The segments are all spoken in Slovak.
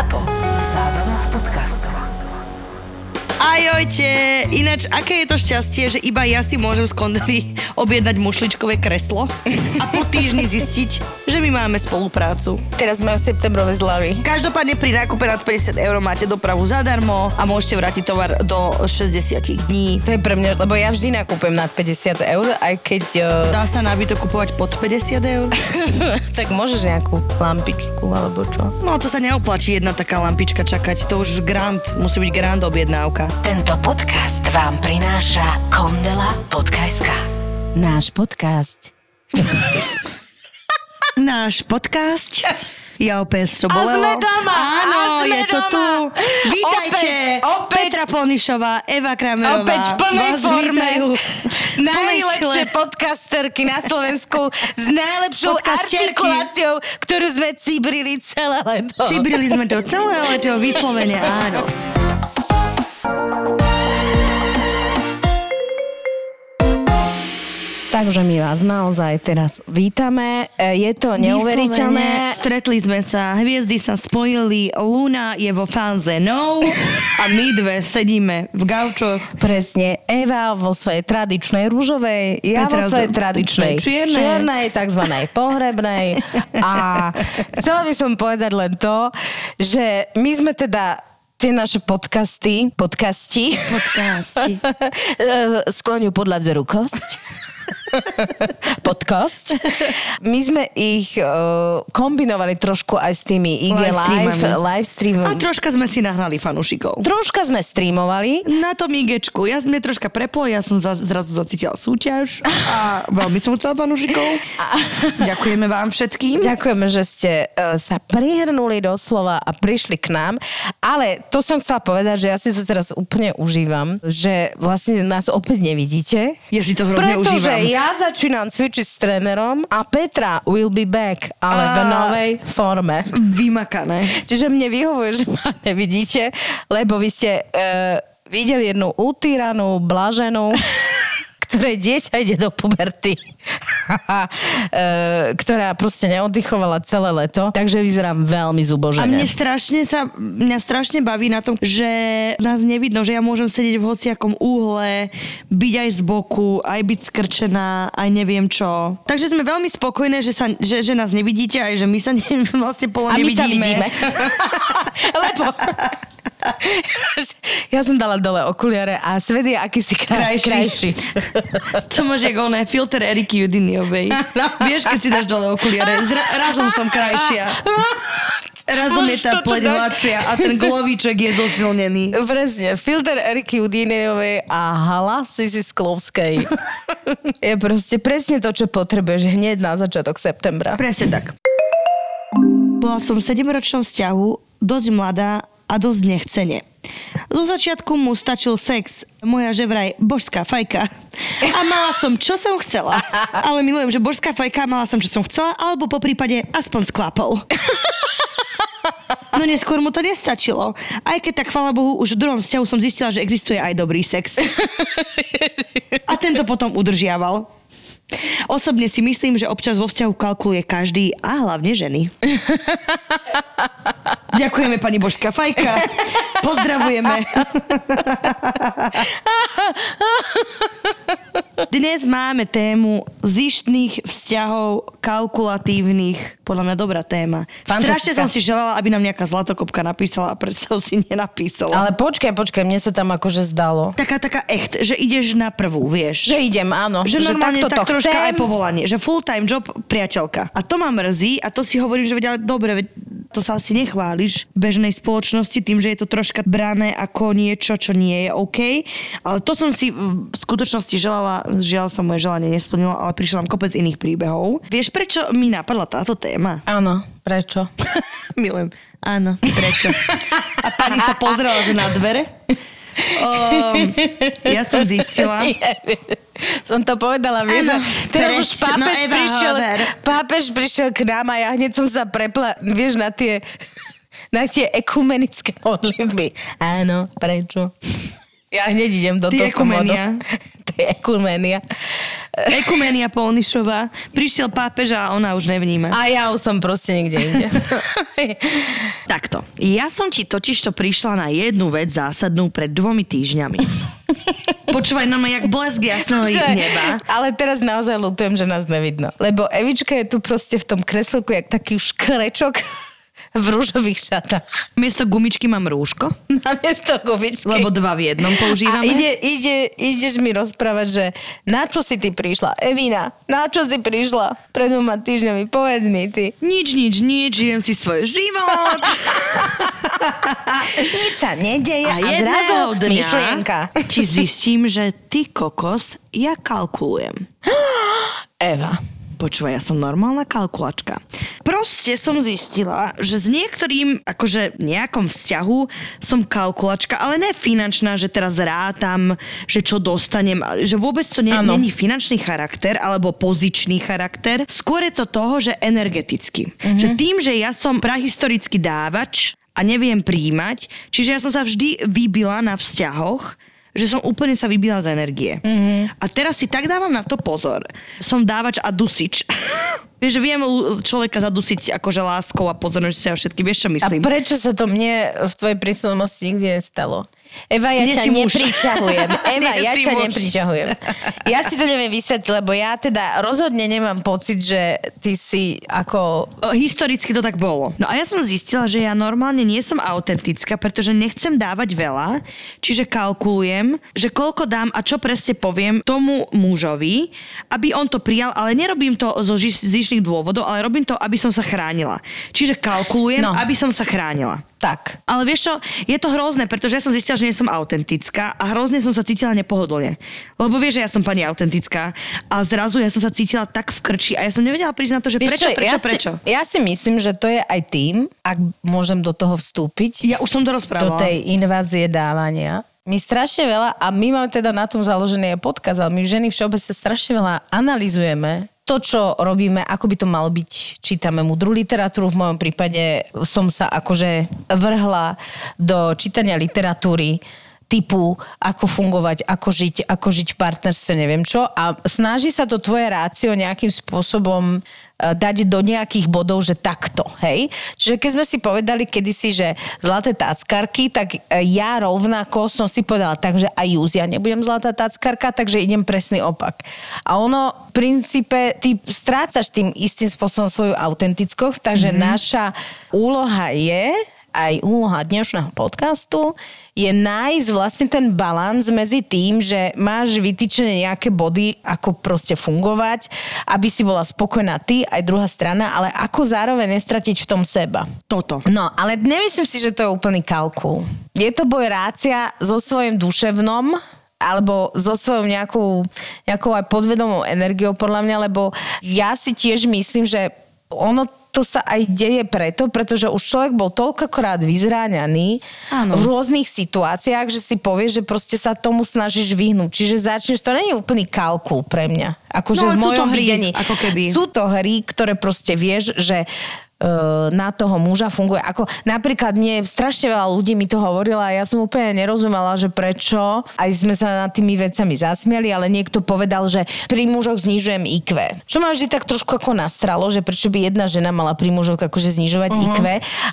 Zapo. Zábrná v podcastov. Ajojte, ináč aké je to šťastie, že iba ja si môžem z kondely objednať mušličkové kreslo a po týždni zistiť, že my máme spoluprácu. Teraz majú septembrové zľavy. Každopádne pri nákupe nad 50 eur máte dopravu zadarmo a môžete vrátiť tovar do 60 dní. To je pre mňa, lebo ja vždy nakúpem nad 50 eur, aj keď... Uh, Dá sa nábytok kupovať pod 50 eur? tak môžeš nejakú lampičku alebo čo. No to sa neoplatí jedna taká lampička čakať, to už grant, musí byť grant objednávka. Tento podcast vám prináša Kondela.sk Náš podcast. Náš podcast Ja opäť to bolelo. sme doma, Áno, a sme je to doma. tu. Vítajte. Opäť, opäť. Petra Polnišová, Eva Kramerová. Opäť v plnej forme. Najlepšie podcasterky na Slovensku s najlepšou artikuláciou, ktorú sme cibrili celé leto. Cibrili sme to celé leto, vyslovene áno. Takže my vás naozaj teraz vítame. E, Je to neuveriteľné. Vyslovene Stretli sme sa, hviezdy sa spojili, Luna je vo fáze no a my dve sedíme v gaučoch. Presne. Eva vo svojej tradičnej rúžovej, ja Petra vo svojej tradičnej čiernej. čiernej, takzvanej pohrebnej. A chcela by som povedať len to, že my sme teda tie naše podcasty, podcasti, Podcasti. skloňujú podľa vzoru kosť. Podcast. My sme ich uh, kombinovali trošku aj s tými IG Live live, streamami. A troška sme si nahnali fanúšikov. Troška sme streamovali. Na tom igečku. Ja sme troška preplo, ja som za, zrazu zacítila súťaž a veľmi som chcela fanúšikov. Ďakujeme vám všetkým. Ďakujeme, že ste uh, sa prihrnuli doslova a prišli k nám. Ale to som chcela povedať, že ja si to teraz úplne užívam, že vlastne nás opäť nevidíte. Ja si to hrozne Pretože užívam. ja začínam cvičiť s trénerom a Petra will be back, ale v A- novej forme. Vymakané. Čiže mne vyhovuje, že ma nevidíte, lebo vy ste uh, videli jednu utíranú, blaženú, ktoré dieťa ide do puberty, e, ktorá proste neoddychovala celé leto, takže vyzerám veľmi A zubožene. mne strašne sa, mňa strašne baví na tom, že nás nevidno, že ja môžem sedieť v hociakom úhle, byť aj z boku, aj byť skrčená, aj neviem čo. Takže sme veľmi spokojné, že, sa, že, že nás nevidíte, aj že my sa ne, vlastne polo A my sa nevidíme. vidíme. Lebo... ja som dala dole okuliare a svet je akýsi kraj, Krajší. krajší. To máš jak oné, filter Eriky Judiniovej. Vieš, keď si dáš dole okuliare, zra, razom som krajšia. Razom je tá pleť hladšia a ten glovíček je zosilnený. Presne, filter Eriky Udinerovej a hala Sisi Sklovskej. je proste presne to, čo potrebuješ hneď na začiatok septembra. Presne tak. Bola som v 7-ročnom vzťahu, dosť mladá a dosť nechcene. Zo začiatku mu stačil sex, moja že vraj božská fajka. A mala som, čo som chcela. Ale milujem, že božská fajka, mala som, čo som chcela, alebo po prípade aspoň sklapol. No neskôr mu to nestačilo. Aj keď tak, chvála Bohu, už v druhom vzťahu som zistila, že existuje aj dobrý sex. A tento potom udržiaval. Osobne si myslím, že občas vo vzťahu kalkuluje každý a hlavne ženy. Ďakujeme pani Božská Fajka. Pozdravujeme. Dnes máme tému zištných vzťahov, kalkulatívnych. Podľa mňa dobrá téma. Strašne som si želala, aby nám nejaká zlatokopka napísala a predstav si nenapísala. Ale počkaj, počkaj, mne sa tam akože zdalo. Taká, taká echt, že ideš na prvú, vieš. Že idem, áno. Že normálne takto tak to troška chcem. aj povolanie, že full time job priateľka. A to ma mrzí a to si hovorím, že ale dobre, to sa asi nechváliš v bežnej spoločnosti tým, že je to troška brané ako niečo, čo nie je OK. Ale to som si v skutočnosti želala, žiaľ sa moje želanie nesplnilo, ale prišlo nám kopec iných príbehov. Vieš, prečo mi napadla táto téma? Áno, prečo? Milujem. Áno, prečo? A pani sa pozrela, že na dvere. Um, ja som zistila, som to povedala, vieš, Áno, a teraz už prečo? No, pápež, Eva, prišiel, pápež prišiel k nám a ja hneď som sa prepla, vieš, na tie, na tie ekumenické modlitby. Áno, prečo? Ja hneď idem do Ty toho ekumenia. modu. Ty Ekumenia. Ekumenia Polnišová. Prišiel pápež a ona už nevníma. A ja už som proste niekde inde. Takto. Ja som ti totiž to prišla na jednu vec zásadnú pred dvomi týždňami. Počúvaj, no jak blesk jasného neba. Ale teraz naozaj ľutujem, že nás nevidno. Lebo Evička je tu proste v tom kreslku jak taký už krečok v rúžových šatách. Miesto gumičky mám rúško, Namiesto gumičky. lebo dva v jednom A používame. ide, ide, ideš mi rozprávať, že na čo si ty prišla? Evina, na čo si prišla pred dvoma týždňami? Povedz mi ty. Nič, nič, nič, žijem si svoj život. Nič sa nedeje a, jedného zrazu dňa myšlienka. ti zistím, že ty kokos, ja kalkulujem. Eva. Počúvaj, ja som normálna kalkulačka. Proste som zistila, že s niektorým, akože nejakom vzťahu som kalkulačka, ale ne finančná, že teraz rátam, že čo dostanem, že vôbec to nie, není finančný charakter alebo pozičný charakter. Skôr je to toho, že energeticky. Mm-hmm. Že tým, že ja som prahistorický dávač a neviem príjmať, čiže ja som sa vždy vybila na vzťahoch, že som úplne sa vybila z energie. Mm-hmm. A teraz si tak dávam na to pozor. Som dávač a dusič. Vieš, že viem človeka zadusiť akože láskou a pozornosťou a všetky. Vieš, čo A myslím? prečo sa to mne v tvojej príslušnosti nikdy nestalo? Eva, ja ťa nepriťahujem. Eva, ja ťa muž. nepriťahujem. Ja si to neviem vysvetliť, lebo ja teda rozhodne nemám pocit, že ty si ako... Historicky to tak bolo. No a ja som zistila, že ja normálne nie som autentická, pretože nechcem dávať veľa, čiže kalkulujem, že koľko dám a čo presne poviem tomu mužovi, aby on to prijal, ale nerobím to zo zišných dôvodov, ale robím to, aby som sa chránila. Čiže kalkulujem, No. aby som sa chránila. Tak. Ale vieš čo, je to hrozné, pretože ja som zistila, že nie som autentická a hrozne som sa cítila nepohodlne. Lebo vieš, že ja som pani autentická a zrazu ja som sa cítila tak v krči a ja som nevedela na to, že Vieš prečo, čo, prečo, ja prečo. Si, ja si myslím, že to je aj tým, ak môžem do toho vstúpiť, Ja už som to do rozprávala. tej invázie dávania. My strašne veľa, a my máme teda na tom založený aj podkaz, ale my ženy všeobecne strašne veľa analizujeme to, čo robíme, ako by to malo byť. Čítame mudrú literatúru, v mojom prípade som sa akože vrhla do čítania literatúry typu, ako fungovať, ako žiť, ako žiť v partnerstve, neviem čo. A snaží sa to tvoje rácio nejakým spôsobom dať do nejakých bodov, že takto, hej? Čiže keď sme si povedali kedysi, že zlaté táckarky, tak e, ja rovnako som si povedala, takže aj Júz, ja nebudem zlatá táckarka, takže idem presný opak. A ono, v princípe, ty strácaš tým istým spôsobom svoju autentickosť, takže mm-hmm. naša úloha je, aj úloha dnešného podcastu je nájsť vlastne ten balans medzi tým, že máš vytýčené nejaké body, ako proste fungovať, aby si bola spokojná ty, aj druhá strana, ale ako zároveň nestratiť v tom seba. Toto. No, ale nemyslím si, že to je úplný kalkul. Je to boj rácia so svojím duševnom, alebo so svojou nejakou, nejakou aj podvedomou energiou podľa mňa, lebo ja si tiež myslím, že ono to sa aj deje preto, pretože už človek bol toľkokrát vyzráňaný Áno. v rôznych situáciách, že si povie, že proste sa tomu snažíš vyhnúť. Čiže začneš, to není úplný kalkul pre mňa. Akože No, v sú to mojom hry, videní. ako keby. Sú to hry, ktoré proste vieš, že na toho muža funguje. Ako napríklad mne strašne veľa ľudí mi to hovorila a ja som úplne nerozumela, že prečo. Aj sme sa nad tými vecami zasmiali, ale niekto povedal, že pri mužoch znižujem IQ. Čo ma vždy tak trošku ako nastralo, že prečo by jedna žena mala pri mužoch akože znižovať uh-huh. IQ.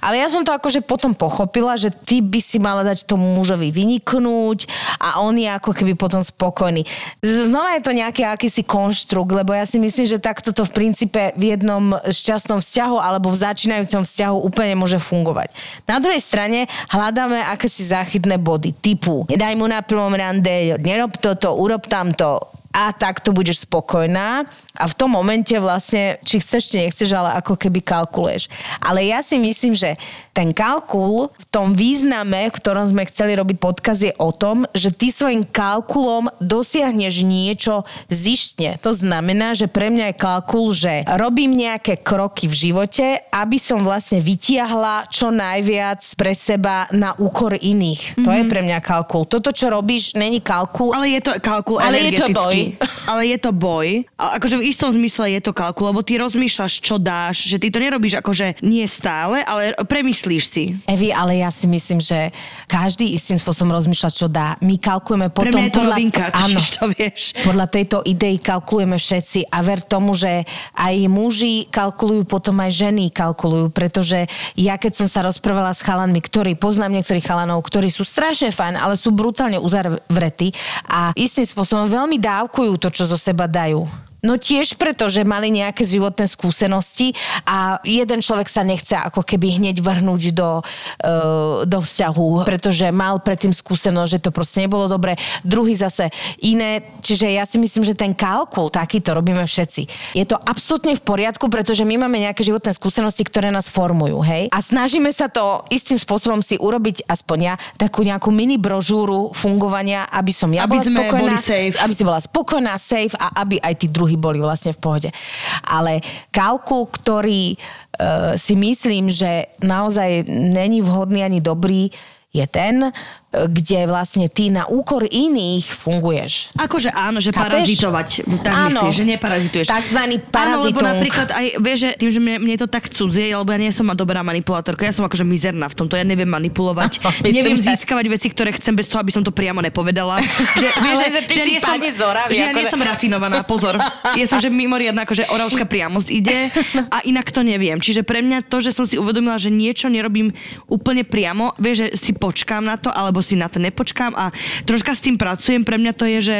Ale ja som to akože potom pochopila, že ty by si mala dať tomu mužovi vyniknúť a on je ako keby potom spokojný. Znova je to nejaký akýsi konštrukt, lebo ja si myslím, že takto to v princípe v jednom šťastnom vzťahu alebo v začínajúcom vzťahu úplne môže fungovať. Na druhej strane hľadáme akési záchytné body typu nedaj mu na prvom rande, nerob toto, urob tamto, a takto budeš spokojná a v tom momente vlastne, či chceš, či nechceš, ale ako keby kalkuluješ. Ale ja si myslím, že ten kalkul v tom význame, v ktorom sme chceli robiť podkaz je o tom, že ty svojim kalkulom dosiahneš niečo zištne. To znamená, že pre mňa je kalkul, že robím nejaké kroky v živote, aby som vlastne vytiahla čo najviac pre seba na úkor iných. Mm-hmm. To je pre mňa kalkul. Toto, čo robíš, není kalkul, Ale je to kalkul ale je to energetický. Boj. ale je to boj. A akože v istom zmysle je to kalkul, lebo ty rozmýšľaš, čo dáš, že ty to nerobíš akože nie stále, ale premyslíš si. Evi, ale ja si myslím, že každý istým spôsobom rozmýšľa, čo dá. My kalkulujeme Pre potom mňa je to podľa... novinka, áno, to vieš. podľa tejto idei kalkulujeme všetci a ver tomu, že aj muži kalkulujú, potom aj ženy kalkulujú, pretože ja keď som sa rozprávala s chalanmi, ktorí poznám niektorých chalanov, ktorí sú strašne fajn, ale sú brutálne uzavretí a istým spôsobom veľmi dávkujú to, čo zo seba dajú. No tiež preto, že mali nejaké životné skúsenosti a jeden človek sa nechce ako keby hneď vrhnúť do, e, do vzťahu, pretože mal predtým skúsenosť, že to proste nebolo dobre. Druhý zase iné. Čiže ja si myslím, že ten kalkul takýto robíme všetci. Je to absolútne v poriadku, pretože my máme nejaké životné skúsenosti, ktoré nás formujú, hej? A snažíme sa to istým spôsobom si urobiť aspoň ja takú nejakú mini brožúru fungovania, aby som ja Aby bola sme spokojná, boli safe. aby si bola spokojná, safe a aby aj tí druhí boli vlastne v pohode. Ale kalkul, ktorý e, si myslím, že naozaj není vhodný ani dobrý, je ten, kde vlastne ty na úkor iných funguješ. Akože áno, že Chápeš? parazitovať, tak Áno. myslíš, že neparazituješ. Takzvaný Áno, lebo parazitung. napríklad aj, vieš, že tým, že mne, mne je to tak cudzie, lebo ja nie som dobrá manipulátorka, ja som akože mizerná v tomto, ja neviem manipulovať, neviem že- získavať veci, ktoré chcem bez toho, aby som to priamo nepovedala. Že, vieš, Ale že ty si nie som, Zora, že ja nie som rafinovaná, pozor. Ja som, že mimoriadná, akože oravská priamosť ide a inak to neviem. Čiže pre mňa to, že som si uvedomila, že niečo nerobím úplne priamo, vieš, že si počkám na to, alebo si na to nepočkám a troška s tým pracujem, pre mňa to je, že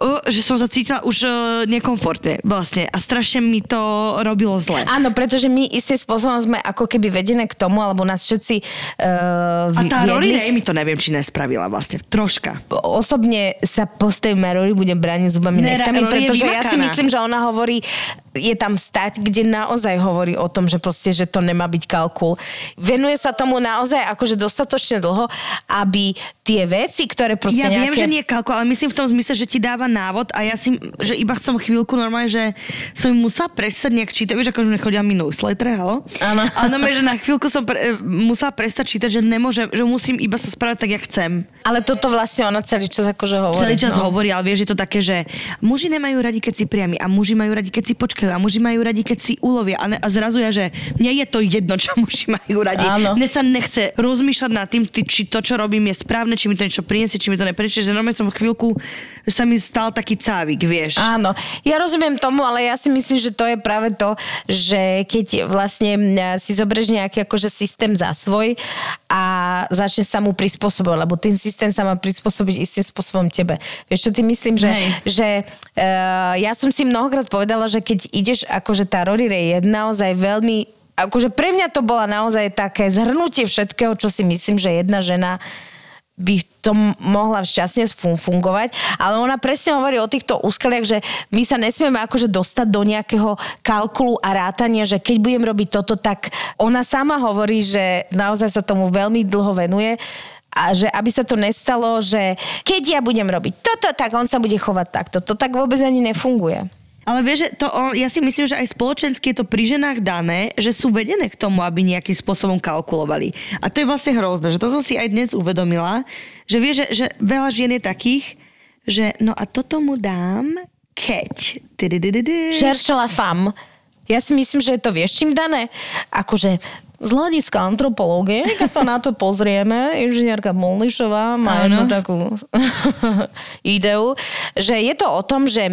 uh, že som sa cítila už uh, nekomfortne vlastne a strašne mi to robilo zle. Áno, pretože my istým spôsobom sme ako keby vedené k tomu, alebo nás všetci uh, A tá Rory. Ray mi to neviem, či nespravila vlastne. Troška. osobne sa postavím a Rory budem brániť zubami Ne, nechtami, Rory je pretože ja si myslím, že ona hovorí, je tam stať, kde naozaj hovorí o tom, že proste, že to nemá byť kalkul. Venuje sa tomu naozaj akože dostatočne dlho, aby tie veci, ktoré proste Ja viem, nejaké... že nie kalku, ale myslím v tom zmysle, že ti dáva návod a ja si, že iba som chvíľku normálne, že som im musela prestať nejak čítať, vieš, ako sme chodia mi newsletter, halo? Áno. A normálne, že na chvíľku som pre, musela prestať čítať, že nemôžem, že musím iba sa správať tak, jak chcem. Ale toto vlastne ona celý čas akože hovorí. Celý čas no. hovorí, ale vieš, je to také, že muži nemajú radi, keď si priami a muži majú radi, keď si počkajú a muži majú radi, keď si ulovia a, ne, a zrazu ja, že mne je to jedno, čo muži majú radi. Áno. Mne sa nechce rozmýšľať nad tým, ty- či to, čo robím, je správne, či mi to niečo priniesie, či mi to nepriniesie, že normálne som chvíľku, že sa mi stal taký cávik, vieš. Áno, ja rozumiem tomu, ale ja si myslím, že to je práve to, že keď vlastne mňa si zoberieš nejaký akože systém za svoj a začne sa mu prispôsobovať, lebo ten systém sa má prispôsobiť istým spôsobom tebe. Vieš čo ty myslím, že, Hej. že uh, ja som si mnohokrát povedala, že keď ideš, akože tá Rory Ray je naozaj veľmi akože pre mňa to bola naozaj také zhrnutie všetkého, čo si myslím, že jedna žena by v tom mohla šťastne fun- fungovať, ale ona presne hovorí o týchto úskaliach, že my sa nesmieme akože dostať do nejakého kalkulu a rátania, že keď budem robiť toto, tak ona sama hovorí, že naozaj sa tomu veľmi dlho venuje a že aby sa to nestalo, že keď ja budem robiť toto, tak on sa bude chovať takto. To tak vôbec ani nefunguje. Ale vieš, že to, ja si myslím, že aj spoločensky je to pri ženách dané, že sú vedené k tomu, aby nejakým spôsobom kalkulovali. A to je vlastne hrozné, že to som si aj dnes uvedomila, že vieš, že, že veľa žien je takých, že no a toto mu dám, keď. Tydydydydy. Cherche la femme. Ja si myslím, že je to vieš čím dané? Akože z hľadiska antropológie, keď sa na to pozrieme, inžinierka Molnišová má jednu takú ideu, že je to o tom, že e,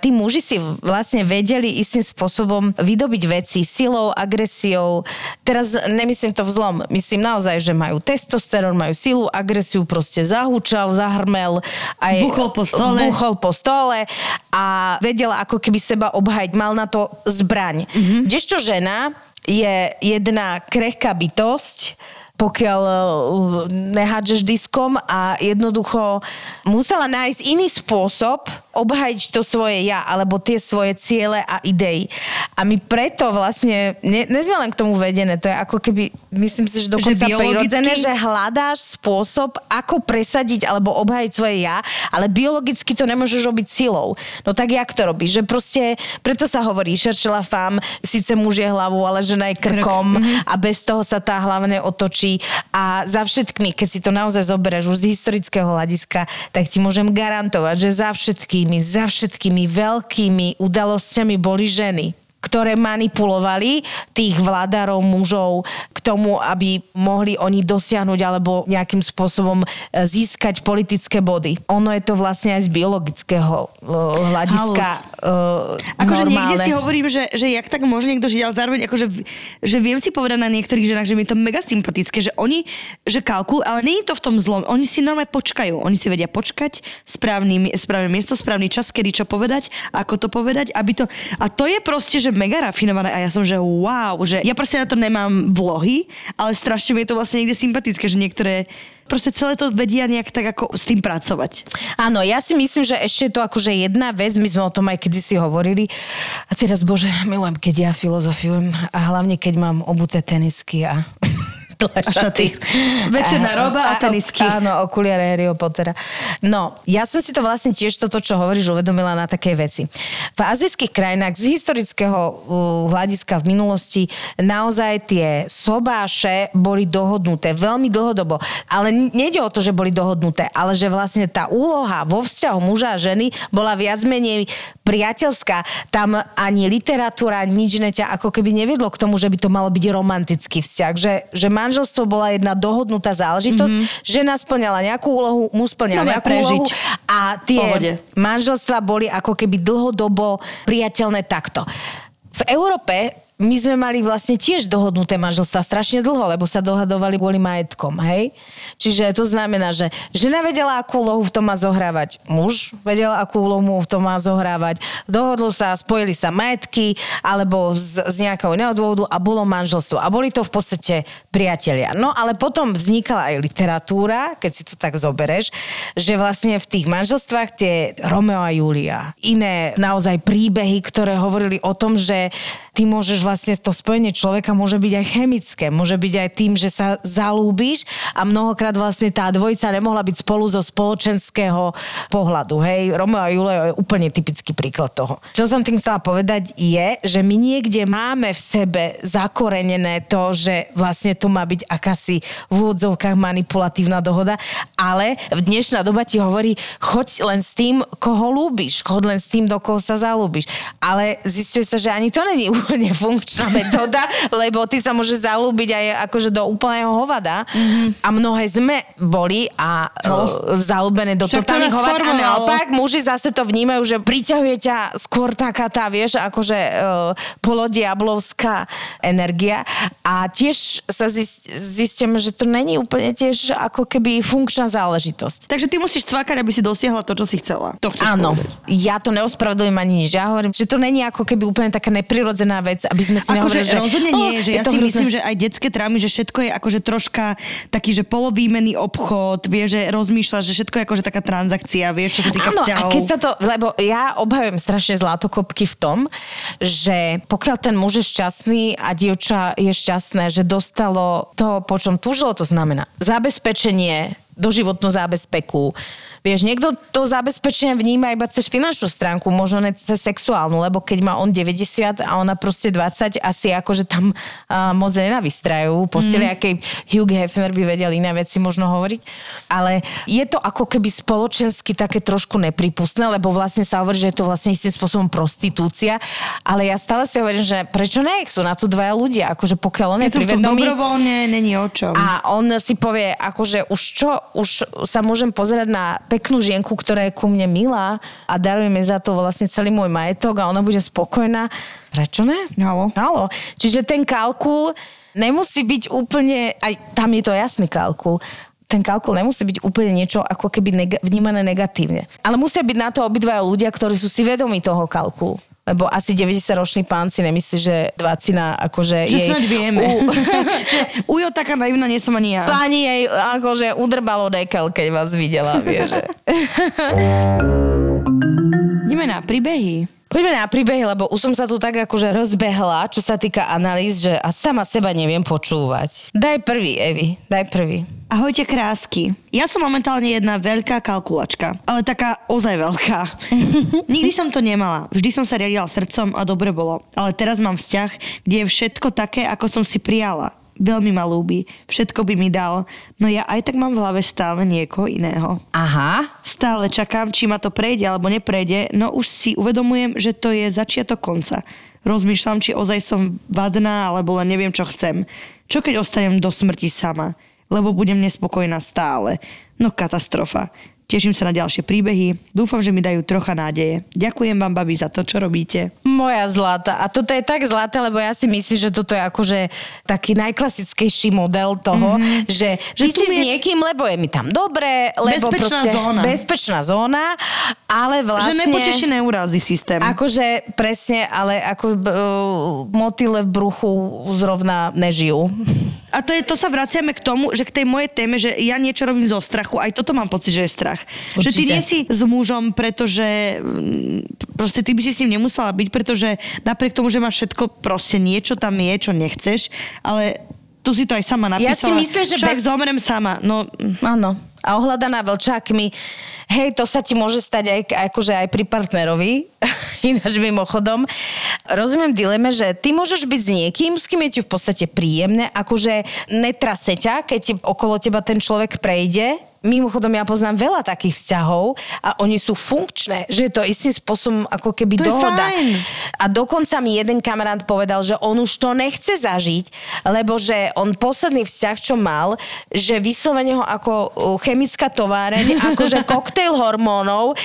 tí muži si vlastne vedeli istým spôsobom vydobiť veci silou, agresiou. Teraz nemyslím to v zlom, myslím naozaj, že majú testosterón, majú silu, agresiu, proste zahúčal, zahrmel. Aj Buchol po stole. Buchol po stole a vedela ako keby seba obhajiť. Mal na to zbraň. Mhm. Mm-hmm. Kdežto žena je jedna krehká bytosť, pokiaľ uh, nehádžeš diskom a jednoducho musela nájsť iný spôsob obhajiť to svoje ja, alebo tie svoje ciele a idei. A my preto vlastne, ne, nie sme len k tomu vedené, to je ako keby, myslím si, že dokonca biologicky? prirodzené, že hľadáš spôsob, ako presadiť alebo obhajiť svoje ja, ale biologicky to nemôžeš robiť silou. No tak jak to robíš? Že proste, preto sa hovorí, šeršela fám, síce muž je hlavou, ale žena je krkom Mhm. a bez toho sa tá hlava neotočí a za všetkými, keď si to naozaj zoberieš už z historického hľadiska, tak ti môžem garantovať, že za všetkými, za všetkými veľkými udalosťami boli ženy ktoré manipulovali tých vládarov, mužov k tomu, aby mohli oni dosiahnuť alebo nejakým spôsobom e, získať politické body. Ono je to vlastne aj z biologického e, hľadiska uh, Akože niekde si hovorím, že, že jak tak môže niekto žiť, ale zároveň akože, že viem si povedať na niektorých ženách, že mi je to mega sympatické, že oni, že kalkul, ale nie je to v tom zlom. Oni si normálne počkajú. Oni si vedia počkať, správny, správne miesto, správny čas, kedy čo povedať, ako to povedať, aby to... A to je proste, že mega rafinované a ja som, že wow, že ja proste na to nemám vlohy, ale strašne mi je to vlastne niekde sympatické, že niektoré proste celé to vedia nejak tak ako s tým pracovať. Áno, ja si myslím, že ešte je to akože jedna vec, my sme o tom aj kedysi hovorili. A teraz, bože, milujem, keď ja filozofiujem a hlavne, keď mám obuté tenisky a... A šaty. Večerná roba a tenisky. Áno, okuliare Harryho Pottera. No, ja som si to vlastne tiež toto, čo hovoríš, uvedomila na také veci. V azijských krajinách z historického hľadiska v minulosti naozaj tie sobáše boli dohodnuté veľmi dlhodobo. Ale nejde o to, že boli dohodnuté, ale že vlastne tá úloha vo vzťahu muža a ženy bola viac menej priateľská. Tam ani literatúra, nič neťa ako keby neviedlo k tomu, že by to malo byť romantický vzťah. Že, že manželstvo bola jedna dohodnutá záležitosť, mm-hmm. žena splňala nejakú úlohu, muž splňal Dobre, nejakú prežiť. úlohu a Pohode. tie manželstva boli ako keby dlhodobo priateľné takto. V Európe my sme mali vlastne tiež dohodnuté manželstva strašne dlho, lebo sa dohadovali kvôli majetkom, hej? Čiže to znamená, že žena vedela, akú úlohu v tom má zohrávať. Muž vedel, akú úlohu v tom má zohrávať. Dohodlo sa, spojili sa majetky alebo z, z nejakého iného dôvodu a bolo manželstvo. A boli to v podstate priatelia. No ale potom vznikala aj literatúra, keď si to tak zobereš, že vlastne v tých manželstvách tie Romeo a Julia, iné naozaj príbehy, ktoré hovorili o tom, že ty môžeš vlastne to spojenie človeka môže byť aj chemické, môže byť aj tým, že sa zalúbíš a mnohokrát vlastne tá dvojica nemohla byť spolu zo spoločenského pohľadu. Hej, Romeo a Julia je úplne typický príklad toho. Čo som tým chcela povedať je, že my niekde máme v sebe zakorenené to, že vlastne to má byť akási v úvodzovkách manipulatívna dohoda, ale v dnešná doba ti hovorí, choď len s tým, koho lúbiš, choď len s tým, do koho sa zalúbiš. Ale zistuje sa, že ani to není úplne funkčná metóda, lebo ty sa môže zalúbiť aj akože do úplného hovada mm-hmm. a mnohé sme boli a no. zalúbené do Však to totálnych hovad a naopak muži zase to vnímajú, že priťahuje ťa skôr taká tá, vieš, akože uh, polodiablovská energia a tiež sa zist, zistíme, že to není úplne tiež ako keby funkčná záležitosť. Takže ty musíš cvakať, aby si dosiahla to, čo si chcela. To Áno, povedať. ja to neospravedlňujem ani nič. Ja hovorím, že to není ako keby úplne taká neprirodzená vec, aby sme si Akože nehovorili, že... rozhodne nie, "Ó, že ja si hrozné." myslím, že aj detské trámy, že všetko je akože troška taký, že polovýmený obchod, vieš, že rozmýšľaš, že všetko je akože taká transakcia, vieš, čo sa týka Áno, a vzťahov. keď sa to, lebo ja obhajujem strašne zlatokopky v tom, že pokiaľ ten muž je šťastný a dievča je šťastné, že dostalo to, po čom túžilo, to znamená zabezpečenie, doživotnú zábezpeku, Vieš, niekto to zabezpečenie vníma iba cez finančnú stránku, možno ne cez sexuálnu, lebo keď má on 90 a ona proste 20, asi akože tam uh, moc nenavystrajú. Posteli, mm. akej Hugh Hefner by vedel iné veci možno hovoriť. Ale je to ako keby spoločensky také trošku nepripustné, lebo vlastne sa hovorí, že je to vlastne istým spôsobom prostitúcia. Ale ja stále si hovorím, že prečo ne? Sú na to dvaja ľudia. Akože pokiaľ on je sú v tom privedomý- dobrovoľne, není o čom. a on si povie, akože už čo, už sa môžem pozerať na peknú žienku, ktorá je ku mne milá a daruje mi za to vlastne celý môj majetok a ona bude spokojná. Prečo ne? Halo. Halo. Čiže ten kalkul nemusí byť úplne, aj tam je to jasný kalkul, ten kalkul nemusí byť úplne niečo ako keby neg- vnímané negatívne. Ale musia byť na to obidvaja ľudia, ktorí sú si vedomí toho kalkulu. Lebo asi 90-ročný pán si nemyslí, že dvacina akože že jej... snáď vieme. U- že ujo taká naivná nie som ani ja. Pani jej akože udrbalo dekel, keď vás videla, vie, Ideme na príbehy. Poďme na príbehy, lebo už som sa tu tak akože rozbehla, čo sa týka analýz, že a sama seba neviem počúvať. Daj prvý, Evi, daj prvý. Ahojte krásky. Ja som momentálne jedna veľká kalkulačka, ale taká ozaj veľká. Nikdy som to nemala. Vždy som sa riadila srdcom a dobre bolo. Ale teraz mám vzťah, kde je všetko také, ako som si prijala. Veľmi ma ľúbi, všetko by mi dal, no ja aj tak mám v hlave stále niekoho iného. Aha. Stále čakám, či ma to prejde alebo neprejde, no už si uvedomujem, že to je začiatok konca. Rozmýšľam, či ozaj som vadná, alebo len neviem, čo chcem. Čo keď ostanem do smrti sama? Lebo budem nespokojná stále. No katastrofa. Teším sa na ďalšie príbehy. Dúfam, že mi dajú trocha nádeje. Ďakujem vám, babi, za to, čo robíte. Moja zlata. A toto je tak zlaté, lebo ja si myslím, že toto je akože taký najklasickejší model toho, mm-hmm. že, že ty si s je- niekým, lebo je mi tam dobre, lebo Bezpečná proste zóna. bezpečná zóna, ale vlastne... Že nepoteší neurázy systém. Akože presne, ale ako uh, motyle v bruchu zrovna nežijú. A to, je, to sa vraciame k tomu, že k tej mojej téme, že ja niečo robím zo strachu, aj toto mám pocit, že je strach. Že ty Určite. nie si s mužom, pretože mm, proste ty by si s ním nemusela byť, pretože napriek tomu, že máš všetko, proste niečo tam je, čo nechceš, ale tu si to aj sama Ja si napísala. myslím, že Čo ak bez- zomrem sama? No, Áno. A ohľadaná vlčákmi, hej, to sa ti môže stať aj, akože aj pri partnerovi, ináč mimochodom. Rozumiem dileme, že ty môžeš byť s niekým, s kým je ti v podstate príjemné, akože netrase ťa, keď ti okolo teba ten človek prejde, Mimochodom, ja poznám veľa takých vzťahov a oni sú funkčné, že je to istým spôsobom ako keby To je dohoda. fajn. A dokonca mi jeden kamarát povedal, že on už to nechce zažiť, lebo že on posledný vzťah, čo mal, že vyslovene ho ako uh, chemická továreň, akože koktejl hormónov,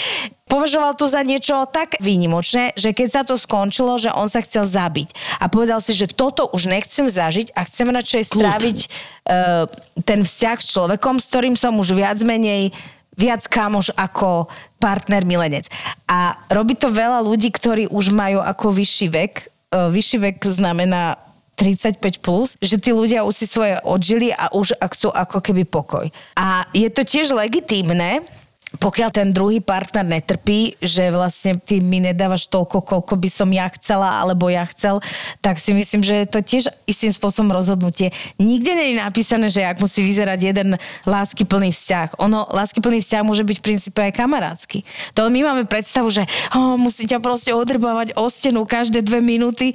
považoval to za niečo tak výnimočné, že keď sa to skončilo, že on sa chcel zabiť. A povedal si, že toto už nechcem zažiť a chcem radšej stráviť uh, ten vzťah s človekom, s ktorým som už viac menej viac kamoš ako partner milenec. A robí to veľa ľudí, ktorí už majú ako vyšší vek. E, Vyšší vek znamená 35 plus, že tí ľudia už si svoje odžili a už chcú ako keby pokoj. A je to tiež legitímne, pokiaľ ten druhý partner netrpí, že vlastne ty mi nedávaš toľko, koľko by som ja chcela, alebo ja chcel, tak si myslím, že je to tiež istým spôsobom rozhodnutie. Nikde nie je napísané, že ak musí vyzerať jeden láskyplný vzťah. Ono, láskyplný vzťah môže byť v princípe aj kamarátsky. To my máme predstavu, že oh, musí proste odrbávať o stenu každé dve minúty,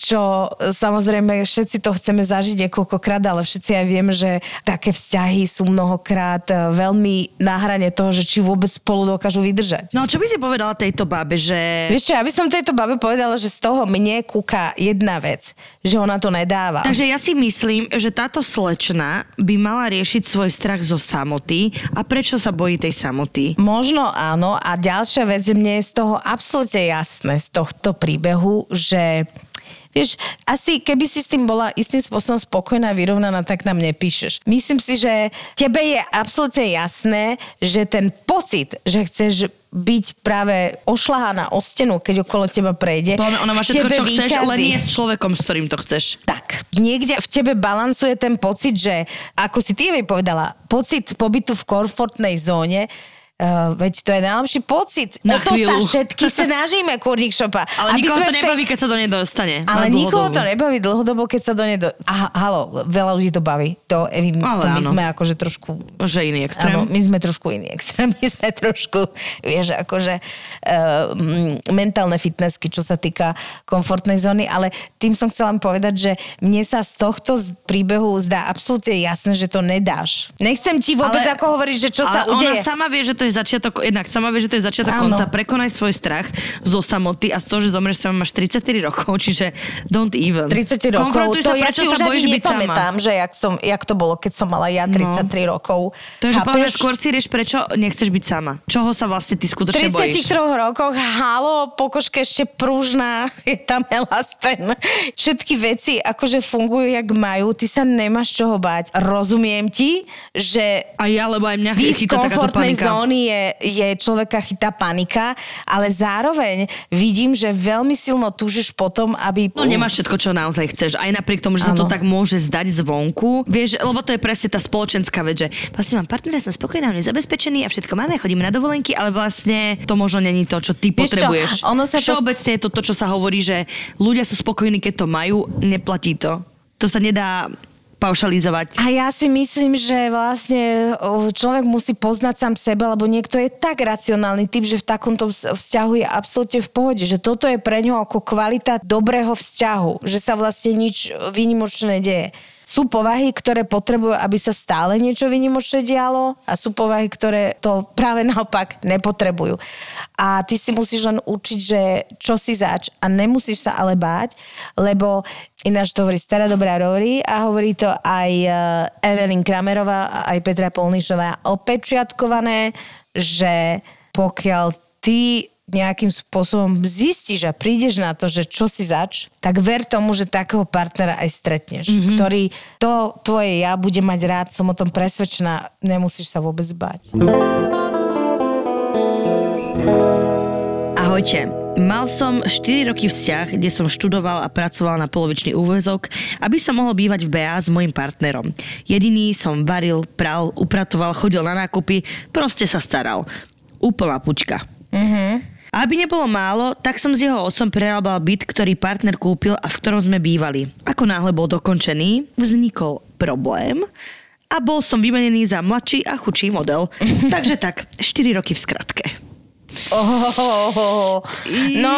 čo e, samozrejme všetci to chceme zažiť niekoľkokrát, ale všetci aj vieme, že také vzťahy sú mnohokrát e, veľmi na hrane toho, že či vôbec spolu dokážu vydržať. no čo by si povedala tejto babe, že... Vieš čo, ja by som tejto babe povedala, že z toho mne kúka jedna vec, že ona to nedáva. Takže ja si myslím, že táto slečna by mala riešiť svoj strach zo samoty a prečo sa bojí tej samoty. Možno áno. A ďalšia vec, že mne je z toho absolútne jasné, z tohto príbehu, že Vieš, asi keby si s tým bola istým spôsobom spokojná, vyrovnaná, tak nám nepíšeš. Myslím si, že tebe je absolútne jasné, že ten pocit, že chceš byť práve ošlahaná o stenu, keď okolo teba prejde. Podľa ona má všetko, čo chceš, len nie s človekom, s ktorým to chceš. Tak, niekde v tebe balansuje ten pocit, že ako si ty mi povedala, pocit pobytu v komfortnej zóne, Uh, veď to je najlepší pocit. Na o to chvíľu. sa všetky snažíme, kurník šopa. Ale Aby nikoho to tej- nebaví, keď sa do nej dostane. Ale nikoho to nebaví dlhodobo, keď sa do nej... Do... Aha, halo, veľa ľudí to baví. To, Evi, Ale to my áno. sme akože trošku... Že iný extrém. Áno, my sme trošku iný extrém. My sme trošku, vieš, akože uh, mentálne fitnessky, čo sa týka komfortnej zóny, ale tým som chcela povedať, že mne sa z tohto príbehu zdá absolútne jasné, že to nedáš. Nechcem ti vôbec Ale- ako hovoriť, že čo sa ale udeje. ona sama vie, že to je začiatok, jednak sama vie, že to je začiatok Áno. konca. Prekonaj svoj strach zo samoty a z toho, že zomrieš sama máš 34 rokov, čiže don't even. 30 rokov, to sa, ja prečo si už ani nepamätám, že jak, som, jak to bolo, keď som mala ja 33 rokov. To je, že podľa skôr si rieš, prečo nechceš byť sama. Čoho sa vlastne ty skutočne 33 bojíš. rokoch, halo, pokožka ešte pružná, je tam elasten. Všetky veci akože fungujú, jak majú, ty sa nemáš čoho báť. Rozumiem ti, že A ja, lebo aj mňa chytá takáto panika. zóny je, je človeka chytá panika, ale zároveň vidím, že veľmi silno túžiš potom, aby... No nemáš všetko, čo naozaj chceš. Aj napriek tomu, že sa to tak môže zdať zvonku. Vieš, lebo to je presne tá spoločenská vec, že vlastne mám partnera, som spokojná, zabezpečený a všetko máme, chodíme na dovolenky, ale vlastne to možno není to, čo ty Vieš čo, potrebuješ. ono sa to- Všeobecne je to to, čo sa hovorí, že ľudia sú spokojní, keď to majú, neplatí to. To sa nedá paušalizovať. A ja si myslím, že vlastne človek musí poznať sám seba, lebo niekto je tak racionálny typ, že v takomto vz- vzťahu je absolútne v pohode, že toto je pre ňo ako kvalita dobrého vzťahu, že sa vlastne nič výnimočné nedieje. Sú povahy, ktoré potrebujú, aby sa stále niečo vynimočné dialo a sú povahy, ktoré to práve naopak nepotrebujú. A ty si musíš len učiť, že čo si zač a nemusíš sa ale báť, lebo ináč to hovorí stará dobrá Rory a hovorí to aj eh, Evelyn Kramerová a aj Petra Polnišová opečiatkované, že pokiaľ ty nejakým spôsobom zistíš a prídeš na to, že čo si zač, tak ver tomu, že takého partnera aj stretneš, mm-hmm. ktorý to tvoje ja bude mať rád, som o tom presvedčená, nemusíš sa vôbec báť. Ahojte. Mal som 4 roky vzťah, kde som študoval a pracoval na polovičný úvezok, aby som mohol bývať v BA s mojim partnerom. Jediný som varil, pral, upratoval, chodil na nákupy, proste sa staral. Úplná puťka. Mm-hmm. Aby nebolo málo, tak som s jeho otcom prerábal byt, ktorý partner kúpil a v ktorom sme bývali. Ako náhle bol dokončený, vznikol problém a bol som vymenený za mladší a chudší model. Takže tak, 4 roky v skratke. Oh, no,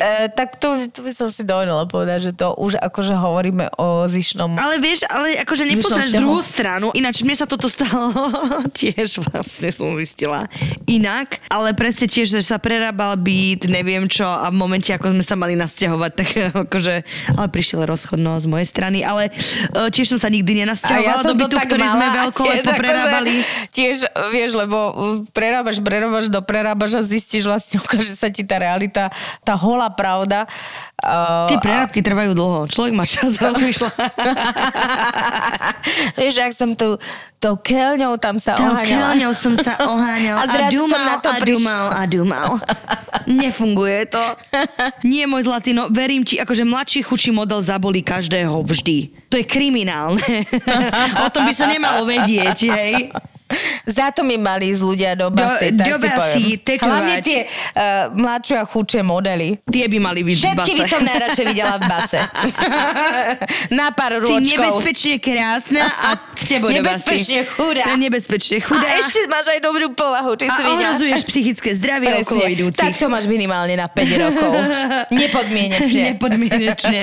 e, tak tu, tu by som si dovolila povedať, že to už akože hovoríme o zišnom... Ale vieš, ale akože nepoznáš druhú stranu. Ináč mne sa toto stalo tiež vlastne som zistila inak, ale presne tiež, že sa prerábal byt, neviem čo. A v momente, ako sme sa mali nasťahovať, tak akože, ale prišiel rozchodno z mojej strany, ale e, tiež som sa nikdy nenasťahovala ja do bytu, ktorý sme veľko lepo akože prerábali. Tiež, vieš, lebo prerábaš, prerábaš, do prerábaš a zistíš vlastne, ukáže sa ti tá realita, tá holá pravda. Uh, Tie prerábky a... trvajú dlho. Človek má čas rozmýšľať. Vieš, ak som tu tou keľňou tam sa tou oháňala. keľňou som sa oháňal a, a dumal, na to a dumal, a dumal. Nefunguje to. Nie, môj zlatý, no verím ti, akože mladší, chučí model zabolí každého vždy. To je kriminálne. o tom by sa nemalo vedieť, hej. Za to mi mali ísť ľudia do basy. Do, do basy. Hlavne tie uh, mladšie a chudšie modely. Tie by mali byť Všetky by som najradšej videla v base. Na pár rôčkov. Ty nebezpečne krásna a s tebou Nebezpečne chudá. Nebezpečne chudá. A ešte máš aj dobrú povahu. Či a ohrozuješ psychické zdravie Presne. okolo idúcich. Tak to máš minimálne na 5 rokov. Nepodmienečne. Nepodmienečne.